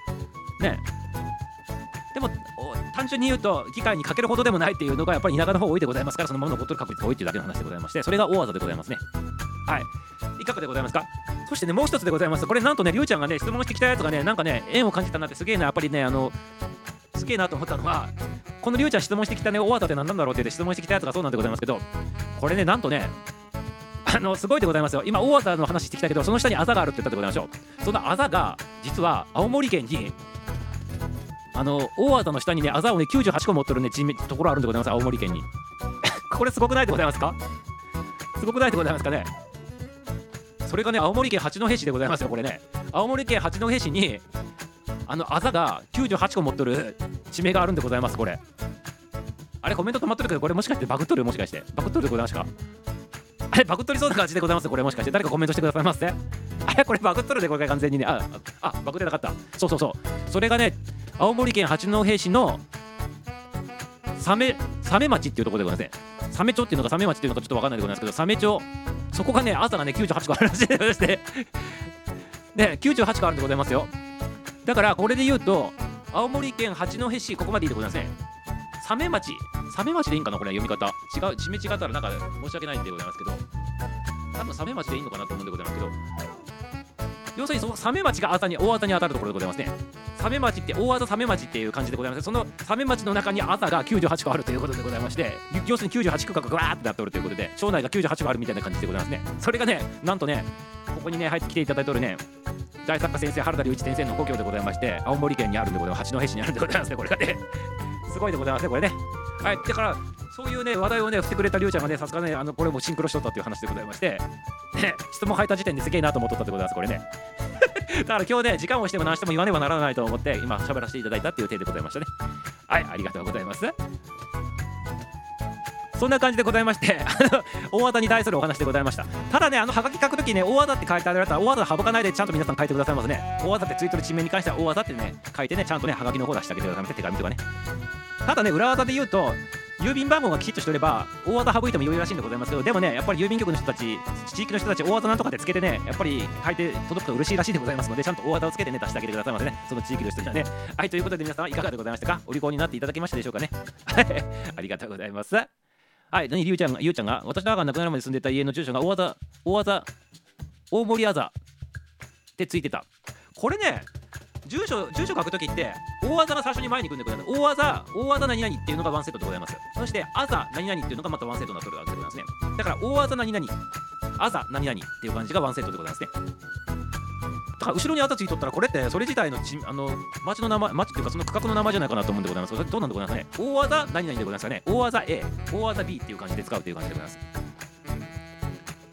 ね。でも単純に言うと議会にかけるほどでもないっていうのがやっぱり田舎の方多いでございますからそのまま残っとる確率が多いっていうだけの話でございましてそれが大技でございますね。はい。いかがでございますか？そしてねもう一つでございます。これなんとねりゅうちゃんがね質問してきたやつがねなんかね縁を感じたなってすげえなやっぱりねあのすげえなと思ったのはこのりゅうちゃん質問してきたね大技って何なんだろうって言って質問してきたやつがそうなんでございますけどこれねなんとねあのすごいでございますよ。今大技の話してきたけどその下にあざがあるって言ったでございましょう。そのあざが実は青森県にあの大技の下にねあざをね98個持ってるね地名ところあるんでございます青森県に。(laughs) これすごくないでございますか？すごくないでございますかね？それがね青森県八戸市でございますよこれね。青森県八戸市にあのあざが98個持ってる地名があるんでございますこれ。あれコメント止まってるけどこれもしかしてバグっとる？もしかして。バグっとるでございますか？あれバグっとりそうな感じでございます？これもしかして。誰かコメントしてくださいますねあれこれバグっとるでこれ完全にね。ああバグってなかった。そうそうそう。それがね青森県八戸市のサメサメ町っていうところでございますね。サメ町っていうのかサメ町っていうのかちょっとわかんないでございますけどサメ町。そこがね朝がね98個あるらしいでございましてね98個あるんでございますよ。だからこれで言うと青森県八戸市ここまでいいでございますねサメ町。サメ町でいいんかなこれは読み方。違う地名違ったらなんか申し訳ないんでございますけど。多分サメ町でいいのかなと思うんでございますけど。要するにそのサメ町が朝に大朝に当たるところでございますね。サメ町って大技サメ町っていう感じでございますそのサメ町の中に朝が98個あるということでございまして要するに98区画がガーってなっておるということで町内が98個あるみたいな感じでございますね。それがねなんとねここにね入ってきていただいておるね大作家先生原田隆一先生の故郷でございまして青森県にあるんでございます。八戸市にあるんでございますねこれがね。すごいでございますねこれね。はい。だからそういうね話題をね振ってくれたりゅうちゃんがねさすがねあのこれもシンクロしとったっていう話でございましてね質問入った時点ですげえなと思っとったでございますこれね。(laughs) だから今日ね時間をしても何しても言わねばならないと思って今喋らせていただいたっていう点でございましたね。はいありがとうございますそんな感じでございまして (laughs) 大技に対するお話でございました。ただねあのハガキ書くときね大技って書いてあるやつは大技省かないでちゃんと皆さん書いてくださいますね。大技ってツイートの地名に関しては大技ってね書いてねちゃんとねハガキの方出してあげてくださいませ手紙とかね。ただね裏技で言うと郵便番号がきちっとしておれば大技省いても良いらしいんでございますけどでもねやっぱり郵便局の人たち地域の人たち大技なんとかでつけてねやっぱり書いて届くと嬉しいらしいでございますのでちゃんと大技をつけてね出してあげてくださいませね。その地域の人にはね。はいということで皆様いかがでございましたか？お利口になっていただけましたでしょうかね？はいありがとうございます。はい何りゅうちゃんがゆうちゃんが？私の母が亡くなるまで住んでた家の住所が大技大技大森あざってついてた。これね住所住所書くときって大技が最初に前に来るんでござい大技大技何々っていうのがワンセットでございます。そしてあざ何々っていうのがまたワンセットになってるわけでございますね。だから大技何々あざ何々っていう感じがワンセットでございますね。だから後ろにあざついとったらこれってそれ自体のちあの町の名前町っていうかその区画の名前じゃないかなと思うんでございます。どうなんでございますかね？大技何々でございますかね？大技 A 大技 B っていう感じで使うっていう感じでございます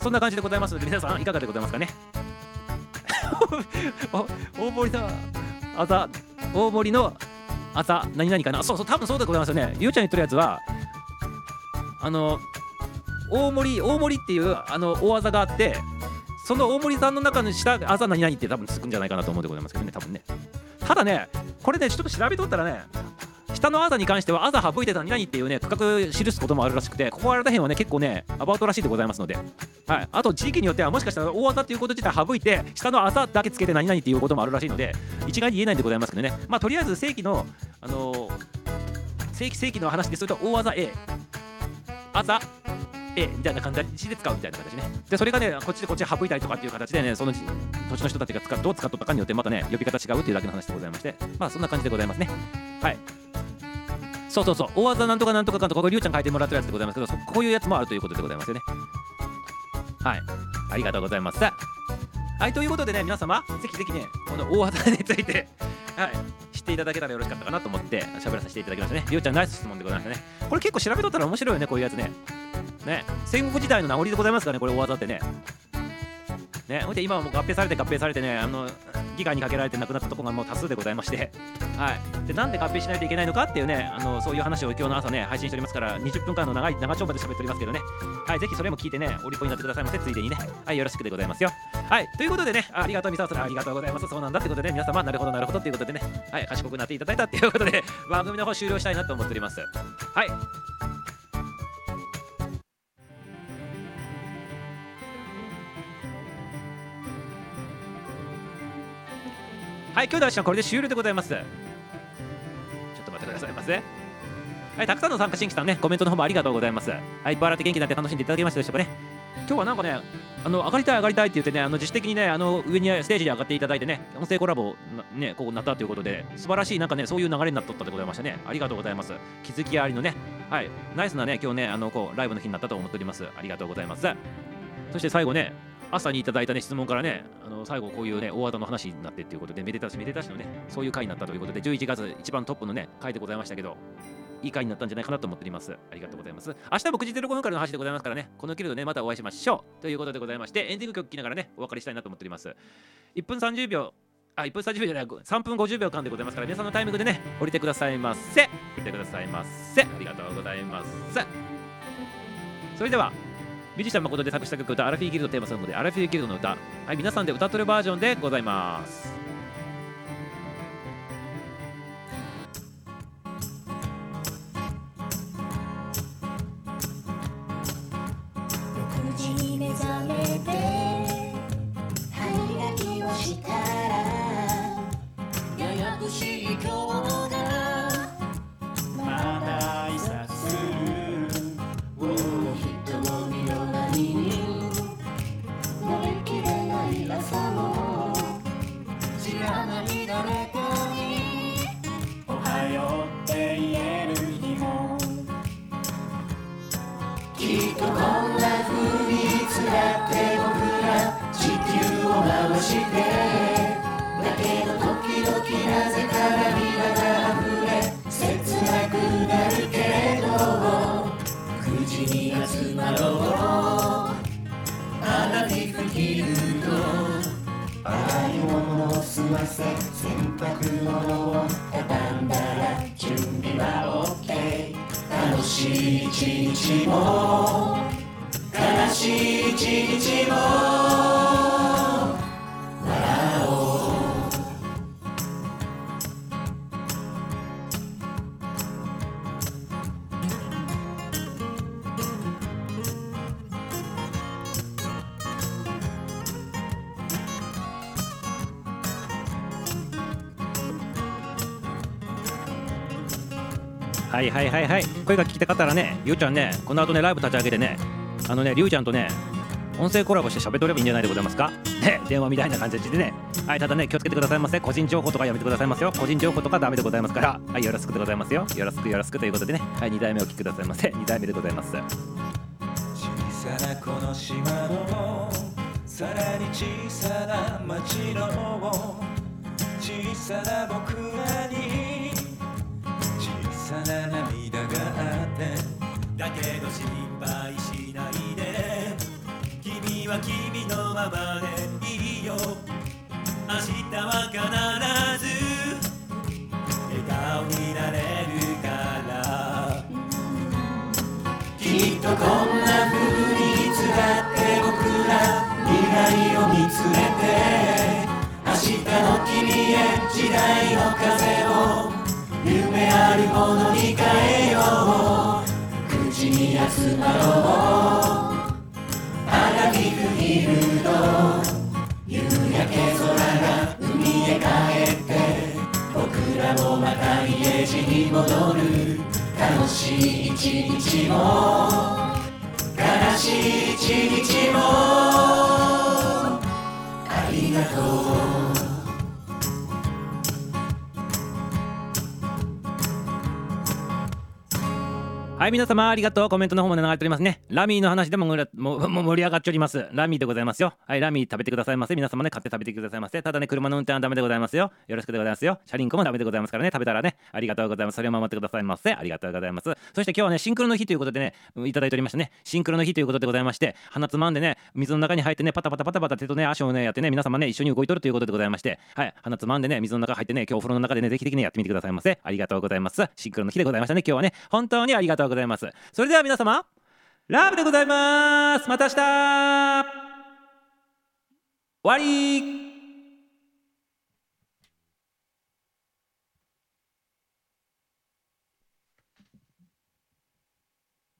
そんな感じでございますので皆さんいかがでございますかね？(laughs) お大森のあざ大森のあざ何々かな？そうそう多分そうでございますよね。ゆうちゃん言ってるやつはあの大森大森っていうあの大技があってその大森さんの中の下あざ何々って多分つくんじゃないかなと思うでございますけどね多分ね。ただねこれねちょっと調べとったらね下のあざに関してはあざ省いてた何々っていうね区画記すこともあるらしくてここら辺はね結構ねアバウトらしいでございますので。はい、あと地域によってはもしかしたら大技っていうこと自体省いて下の朝だけつけて何々っていうこともあるらしいので一概に言えないんでございますけどね。まあとりあえず正規のあのー正規正規の話ですると大技 A 朝。A みたいな感じで使うみたいな形ね。でそれがねこっちでこっち省いたりとかっていう形でねその土地の人たちが使どう使っとったかによってまたね呼び方違うっていうだけの話でございまして。まあそんな感じでございますね。はい。そうそうそう。大技なんとかなんとかかんとかこれりゅうちゃん書いてもらってるやつでございますけどこういうやつもあるということでございますよね。はい、ありがとうございます。はい、ということでね、皆様、ぜひぜひね、この大技について、(laughs) はい、知っていただけたらよろしかったかなと思って、喋らせていただきましたね。りょうちゃん、ナイス質問でございましたね。これ結構調べとったら面白いよね、こういうやつね。ね、戦国時代の名残でございますからね、これ大技ってね。ね、ほいで今はもう合併されて合併されてね、あの議会にかけられて亡くなったところがもう多数でございまして、(laughs) はい、でなんで合併しないといけないのかっていうね、あのそういう話を今日の朝ね、配信しておりますから、20分間の長い長丁場で喋っておりますけどね、はい、ぜひそれも聞いてね、お利口になってくださいませ、ついでにね、はい、よろしくでございますよ。はい、ということでね、ありがとう、みささん、ありがとうございます。そうなんだってことで、ね皆様、なるほど、なるほどっていうことでね、はい、賢くなっていただいたっていうことで、(laughs) 番組の方終了したいなと思っております。はい。はい、今日の話はこれで終了でございます。ちょっと待ってくださいませ。はい、たくさんの参加新規さんね、コメントの方もありがとうございます。はい、バラって元気になって楽しんでいただけましたでしょうかね。今日はなんかね、あの上がりたい上がりたいって言ってね、あの自主的にね、あの上にステージで上がっていただいてね、音声コラボね、こうなったということで、素晴らしいなんかね、そういう流れになっとったでございましたね。ありがとうございます。気づきありのね、はい、ナイスなね、今日ね、あのこうライブの日になったと思っております。ありがとうございます。そして最後ね、朝にいただいた、ね、質問からね、あの最後こういうね、大技の話になってっていうことで、めでたしめでたしのね、そういう回になったということで、11月一番トップのね、回でございましたけど、いい回になったんじゃないかなと思っております。ありがとうございます。明日も9時05分からの話でございますからね、このキルでね、またお会いしましょう。ということでございまして、エンディング曲聴きながらね、お別れしたいなと思っております。1分30秒、あ、1分30秒じゃない、3分50秒間でございますから、皆さんのタイミングでね、降りてくださいませ。降りてくださいませ。ありがとうございます。それでは、ミュージシャン誠で作詞した曲歌、アラフィーギルドテーマソングで、アラフィーギルドの歌、はい、皆さんで歌ってるバージョンでございます。6時に目覚めて歯磨きをしたらややこしい今日してだけど時々なぜか涙が溢れ切なくなるけど9時に集まろう。花火吹きると洗い物を済ませ洗濯物を畳んだら準備は OK 楽しい一日も悲しい一日も。はいはいはい。声が聞きたかったらねゆうちゃんねこの後ねライブ立ち上げてねあのねりゅうちゃんとね音声コラボして喋っとればいいんじゃないでございますか？ね電話みたいな感じでね。はいただね気をつけてくださいませ個人情報とかやめてくださいますよ。個人情報とかダメでございますから。はいよろしくでございますよ。よろしくよろしくということでね。はい2代目お聞きくださいませ2代目でございます。小さなこの島のさらに小さな町の小さな僕らに小さなけど心配しないで。君は君のままでいいよ。明日は必ず。笑顔になれるから。きっとこんな風にいつだって僕ら未来を見つめて。明日の君へ時代の風を。夢あるものに変えよう。集まろう花火フィールド夕焼け空が海へ帰って僕らもまた家路に戻る。楽しい一日も悲しい一日も。ありがとう。はい皆様ありがとう。コメントの方も流れておりますね。ラミーの話でも盛り上がっております。ラミーでございますよ。はいラミー食べてくださいませ。皆様ね買って食べてくださいませ。ただね車の運転はダメでございますよ。よろしくでございますよ。車輪子もダメでございますからね。食べたらね。ありがとうございます。それを守ってくださいませ。ありがとうございます。そして今日はねシンクロの日ということでねいただいておりましたね。シンクロの日ということでございまして鼻つまんでね水の中に入ってねパタパタパタパタ手とね足をねやってね皆様ね一緒に動いとるということでございましてはい鼻つまんでね水の中入ってね今日お風呂の中でねぜひぜひねやってみてくださいませ。ありがとうございます。シンクロの日でございましたね今日はね。本当にありがとうございます。それでは皆様ラブでございます。また明日。終わり。